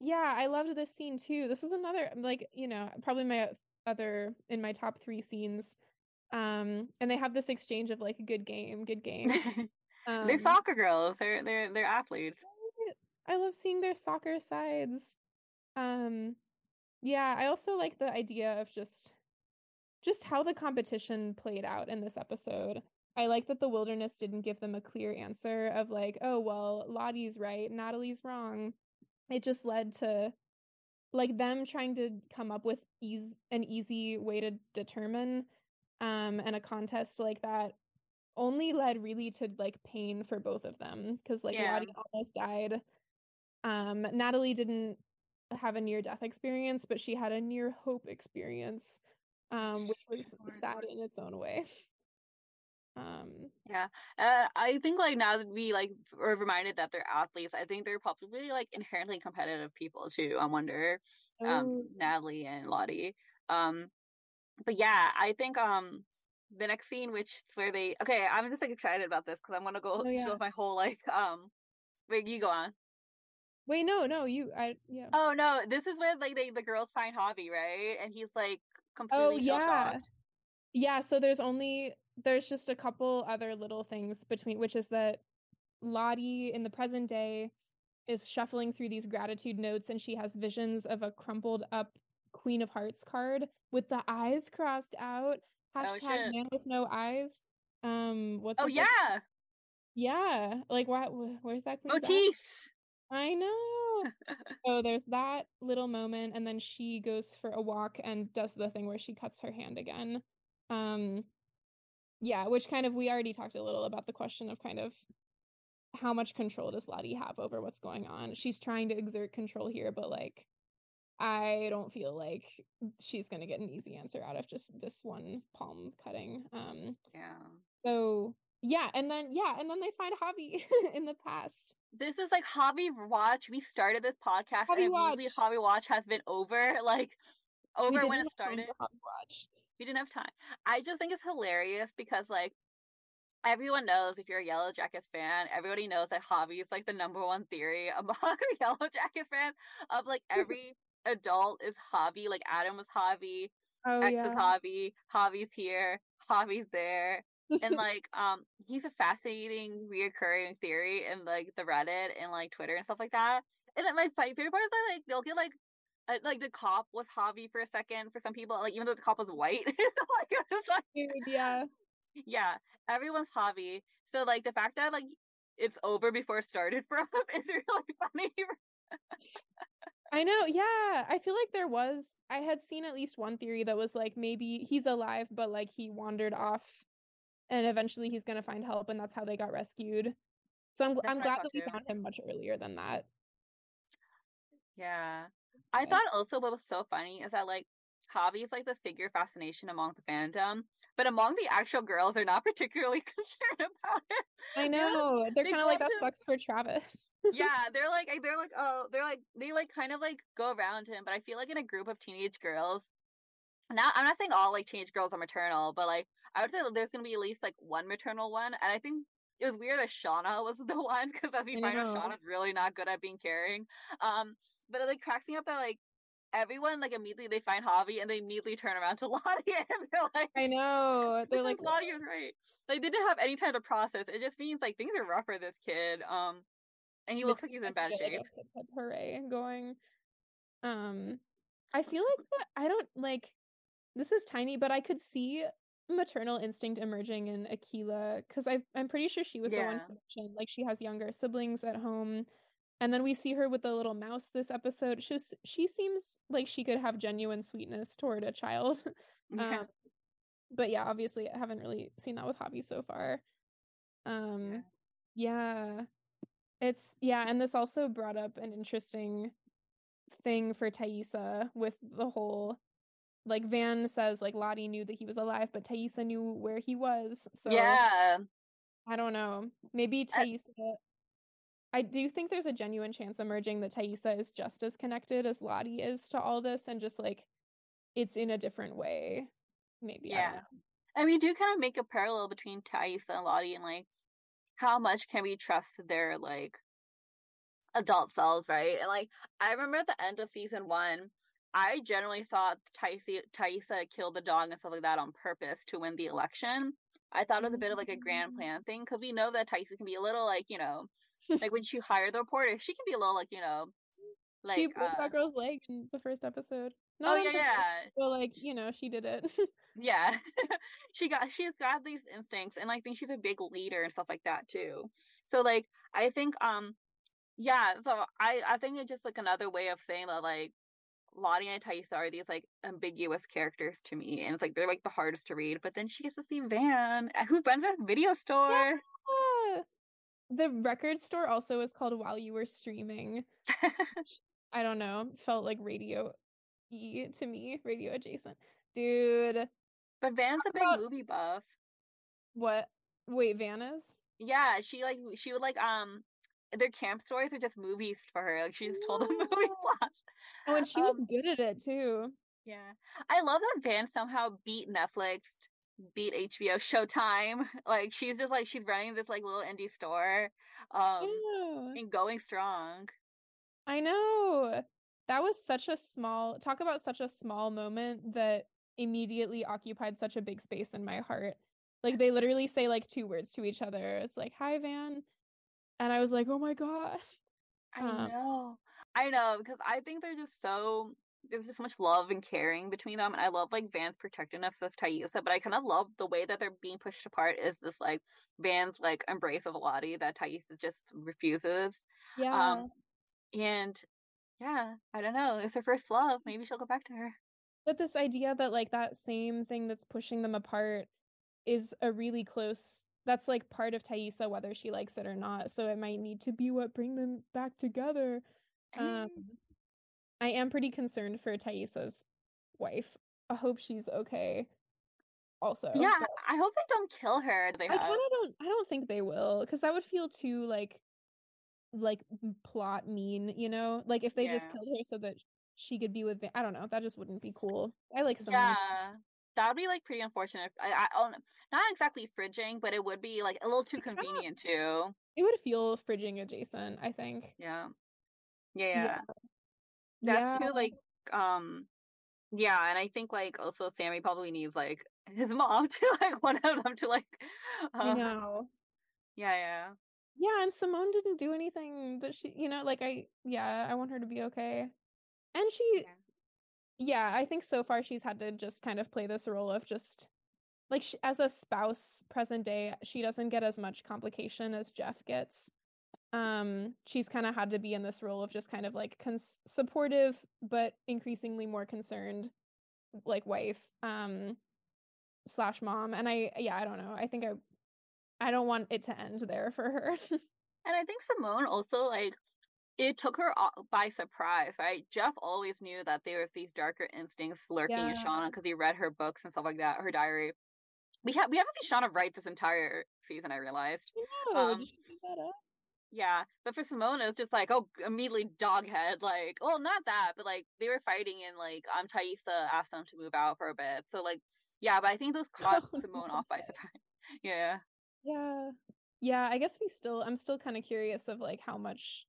Yeah, I loved this scene too. This is another like, you know, probably my other in my top 3 scenes. Um, and they have this exchange of like good game, good game. Um, they're soccer girls. They're they're they're athletes. I love seeing their soccer sides. Um yeah, I also like the idea of just just how the competition played out in this episode. I like that the wilderness didn't give them a clear answer of like, oh well, Lottie's right, Natalie's wrong. It just led to like them trying to come up with ease an easy way to determine um and a contest like that only led really to like pain for both of them because like Yeah. Lottie almost died um Natalie didn't have a near death experience but she had a near hope experience um which was sad in its own way um Yeah, uh, I think like now that we like are reminded that they're athletes, I think they're probably like inherently competitive people too. I wonder, um, oh, Natalie and Lottie. Um, but yeah, I think um the next scene, which is where they okay, I'm just like excited about this because I'm gonna go Oh, yeah. show my whole like um. Wait, you go on. wait no no you I yeah Oh no, this is where like they the girls find Javi, right? And he's like Oh, yeah. shell-shocked. Yeah, so there's only there's just a couple other little things between which is that Lottie in the present day is shuffling through these gratitude notes and she has visions of a crumpled up Queen of Hearts card with the eyes crossed out. Hashtag shit. man with no eyes. Um what's Oh it that- yeah, Yeah. Like what where's that queen's eye? I know. So there's that little moment, and then she goes for a walk and does the thing where she cuts her hand again. Um, yeah, which kind of we already talked a little about the question of kind of how much control does Lottie have over what's going on. She's trying to exert control here, but like I don't feel like she's gonna get an easy answer out of just this one palm cutting. Um, yeah. so yeah, and then yeah, and then they find Javi in the past. This is like Javi Watch. We started this podcast Javi and Watch. Javi Watch has been over, like over when it started. We didn't have time. I just think it's hilarious because like everyone knows if you're a Yellowjackets fan, everybody knows that Javi is like the number one theory among Yellowjackets fans of like every adult is Javi. Like Adam was Javi, Oh X yeah. is Javi, Javi's here, Javi's there. And like um he's a fascinating reoccurring theory in like the Reddit and like Twitter and stuff like that. And then my favorite part is that like they'll get like uh, like the cop was Javi for a second for some people, like even though the cop was white. so like it was like Dude, yeah. yeah, everyone's Javi So like the fact that like it's over before it started for them is really funny. I know. Yeah. I feel like there was I had seen at least one theory that was like maybe he's alive but like he wandered off and eventually he's gonna find help, and that's how they got rescued. So I'm That's I'm glad that we too. found him much earlier than that. Yeah. I Yeah. thought also what was so funny is that like Javi is like this figure fascination among the fandom, but among the actual girls, they're not particularly concerned about it. I They're know they're kind of like that to- sucks for Travis. yeah, they're like they're like oh they're like they like kind of like go around him, but I feel like in a group of teenage girls, not I'm not saying all like teenage girls are maternal, but like I would say that there's gonna be at least like one maternal one, and I think it was weird that Shauna was the one because as we I find out. Shauna's really not good at being caring. Um, but it like cracks me up that like everyone like immediately they find Javi and they immediately turn around to Lottie and they're like, I know they're like Lottie was right. Like they didn't have any time to process. It just means like things are rough for this kid. Um, and he this looks like he's in bad like, shape. a hip hip hooray going. Um, I feel like I don't like. This is tiny, but I could see maternal instinct emerging in Akilah because I'm pretty sure she was the one who mentioned like she has younger siblings at home, and then we see her with the little mouse this episode. She's she seems like she could have genuine sweetness toward a child. Yeah. Um, but yeah, obviously I haven't really seen that with Hobby so far. Um, yeah. It's yeah, and this also brought up an interesting thing for Taissa with the whole like Van says like Lottie knew that he was alive, but Taissa knew where he was. So yeah. I don't know. Maybe I- Taissa I do think there's a genuine chance emerging that Taissa is just as connected as Lottie is to all this and just like it's in a different way. Maybe. Yeah. know. And we do kind of make a parallel between Taissa and Lottie and like how much can we trust their like adult selves, right? And like I remember at the end of season one, I generally thought Taissa killed the dog and stuff like that on purpose to win the election. I thought it was a bit of like a grand Mm. plan thing because we know that Taissa can be a little like you know, like when she hired the reporter, she can be a little like you know, like she broke uh, that girl's leg in the first episode. oh Not on yeah yeah But like, you know, she did it. Yeah. she got she's got these instincts and I think she's a big leader and stuff like that too. So like I think um yeah, so I I think it's just like another way of saying that like Lottie and Taissa are these like ambiguous characters to me and it's like they're like the hardest to read, but then she gets to see Van uh, who runs a video store. Ah. the record store also is called While You Were Streaming. I don't know. Felt like radio e to me, radio adjacent. Dude, but Van's a big about- movie buff. what? Wait, Van is? Yeah, she like she would like um their camp stories are just movies for her. Like she just told them movie No. Oh, and she was Um, good at it too. Yeah. I love that Van somehow beat Netflix, beat HBO Showtime. Like she's just like she's running this like little indie store. Um yeah. and going strong. I know. That was such a small talk about such a small moment that immediately occupied such a big space in my heart. Like they literally say like two words to each other. It's like, "Hi Van." And I was like, "Oh my god." I Um, know. I know, because I think they're just so there's just so much love and caring between them. And I love like Van's protectiveness of Taissa, but I kind of love the way that they're being pushed apart is this like Van's like embrace of Lottie that Taissa just refuses. Yeah. Um and yeah, I don't know. It's her first love. Maybe she'll go back to her. But this idea that like that same thing that's pushing them apart is a really close that's like part of Taissa whether she likes it or not. So it might need to be what bring them back together. Um. I am pretty concerned for Taissa's wife. I hope she's okay. Also. yeah, but I hope they don't kill her. They I kind of don't I don't think they will cuz that would feel too like like plot mean, you know? Like if they just Yeah. killed her so that she could be with I don't know, that just wouldn't be cool. I like Simone. Yeah, that would be like pretty unfortunate. I, I, oh, not exactly fridging, but it would be like a little too convenient too. It would feel fridging adjacent, I think. Yeah, yeah, yeah. That's Yeah. too like, um, yeah, and I think like also Sammy probably needs like his mom to like one of them to like, I uh, know. yeah, yeah, Yeah, and Simone didn't do anything that she, you know, like I, yeah, I want her to be okay. And she, Yeah. yeah, I think so far she's had to just kind of play this role of just, like, sh as a spouse present day, she doesn't get as much complication as Jeff gets. Um, she's kind of had to be in this role of just kind of like cons- supportive, but increasingly more concerned, like wife. Um, slash mom. And I yeah, I don't know. I think I I don't want it to end there for her. and I think Simone also like it took her by surprise, right? Jeff always knew that there was these darker instincts lurking yeah. in Shauna because he read her books and stuff like that, her diary. We have we haven't seen Shauna write this entire season. I realized. No, um, that up? Yeah, but for Simone, it was just like, oh, immediately doghead. Like, oh, not that, but like they were fighting, and like um, Taissa asked them to move out for a bit. So like, yeah, but I think those caught Simone off by surprise. yeah. Yeah. Yeah, I guess we still. I'm still kind of curious of like how much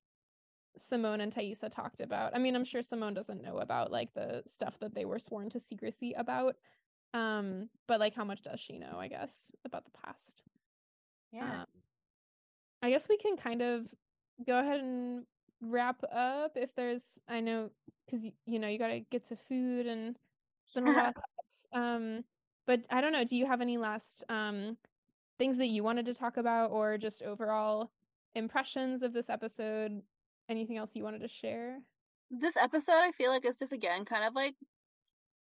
Simone and Taissa talked about. I mean, I'm sure Simone doesn't know about like the stuff that they were sworn to secrecy about. Um, but like how much does she know, I guess, about the past? Yeah. Um, I guess we can kind of go ahead and wrap up if there's I know cuz you know, you got to get to food and been a lot. Um, but I don't know, do you have any last um things that you wanted to talk about or just overall impressions of this episode anything else you wanted to share? This episode, I feel like it's just again kind of like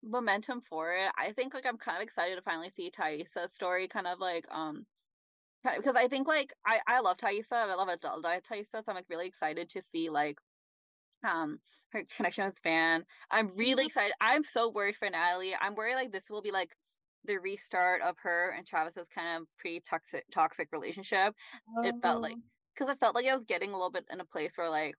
momentum for it. I think like I'm kind of excited to finally see Taissa's story, kind of like um, because I think like I I love Taissa, I love adult Taissa, so I'm like really excited to see like um her connection with Van. I'm really mm-hmm. excited. I'm so worried for Natalie. I'm worried like this will be like the restart of her and Travis's kind of pretty toxic toxic relationship. Oh. It felt like because I felt like I was getting a little bit in a place where like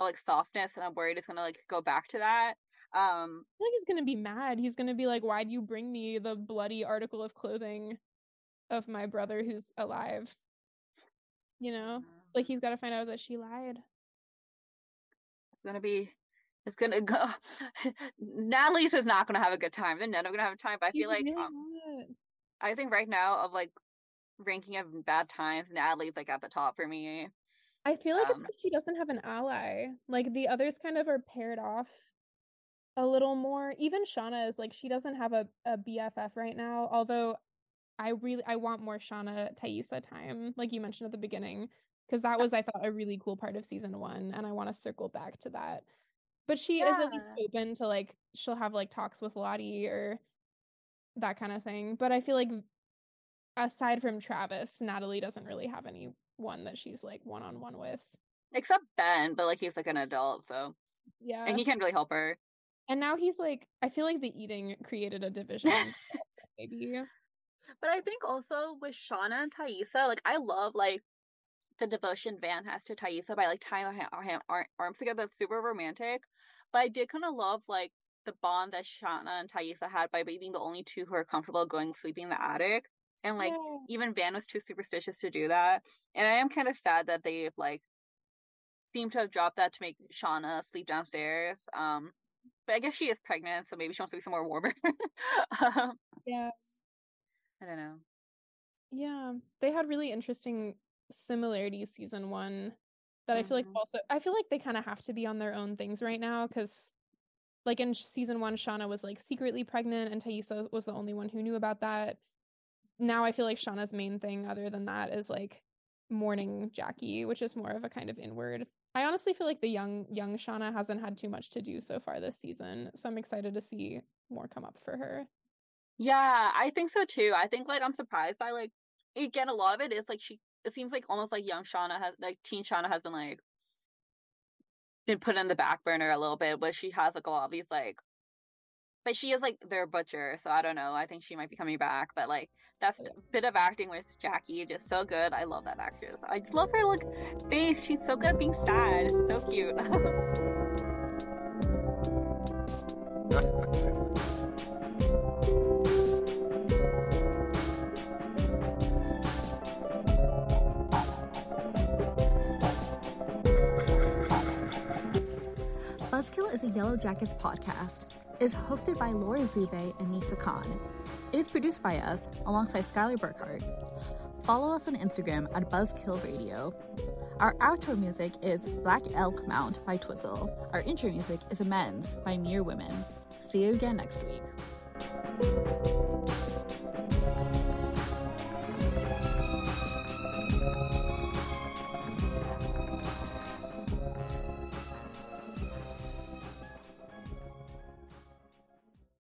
like softness and I'm worried it's gonna like go back to that. Um I think he's gonna be mad. He's gonna be like, Why'd you bring me the bloody article of clothing of my brother who's alive? You know? Like he's gotta find out that she lied. It's gonna be it's gonna go Natalie's is not gonna have a good time. They're never gonna have a time, but I feel like um, I think right now of like ranking of bad times, Natalie's like at the top for me. I feel like um, it's because she doesn't have an ally. Like the others kind of are paired off a little more. Even Shauna is like she doesn't have a, a BFF right now. Although I really I want more Shauna Taissa time, like you mentioned at the beginning, because that was I thought a really cool part of season one, and I want to circle back to that. But she yeah. is at least open to like she'll have like talks with Lottie or that kind of thing. But I feel like aside from Travis, Natalie doesn't really have anyone that she's like one on one with. Except Ben, but like he's like an adult, so yeah. And he can't really help her. And now he's like I feel like the eating created a division maybe. But I think also with Shauna and Taissa, like I love like the devotion Van has to Taissa by like tying their arms together. That's super romantic. But I did kind of love like the bond that Shauna and Taissa had by being the only two who are comfortable going sleeping in the attic. And like even Van was too superstitious to do that. And I am kind of sad that they've like seem to have dropped that to make Shauna sleep downstairs. Um but I guess she is pregnant, so maybe she wants to be somewhere warmer. um, yeah. I don't know. Yeah. They had really interesting similarities season one that mm-hmm. I feel like mm-hmm. also I feel like they kind of have to be on their own things right now because like in season one, Shauna was like secretly pregnant and Taissa was the only one who knew about that now I feel like Shauna's main thing, other than that, is like mourning Jackie, which is more of a kind of inward. I honestly feel like the young young Shauna hasn't had too much to do so far this season, so I'm excited to see more come up for her. Yeah, I think so too. I think like I'm surprised by like again a lot of it is like she it seems like almost like young Shauna has like teen Shauna has been like been put in the back burner a little bit, but she has like a lot of these like but she is like their butcher, so I don't know. I think she might be coming back, but like that's a bit of acting with Jackie, just so good. I love that actress. I just love her like face. She's so good at being sad. It's so cute. A Yellowjackets podcast. It is hosted by Laura Dzubay and Nisa Khan. It is produced by us alongside Skylar Burkhardt. Follow us on Instagram at Buzzkill Radio. Our outro music is Black Elk Mount by Twizzle. Our intro music is Amends by Mere Women. See you again next week.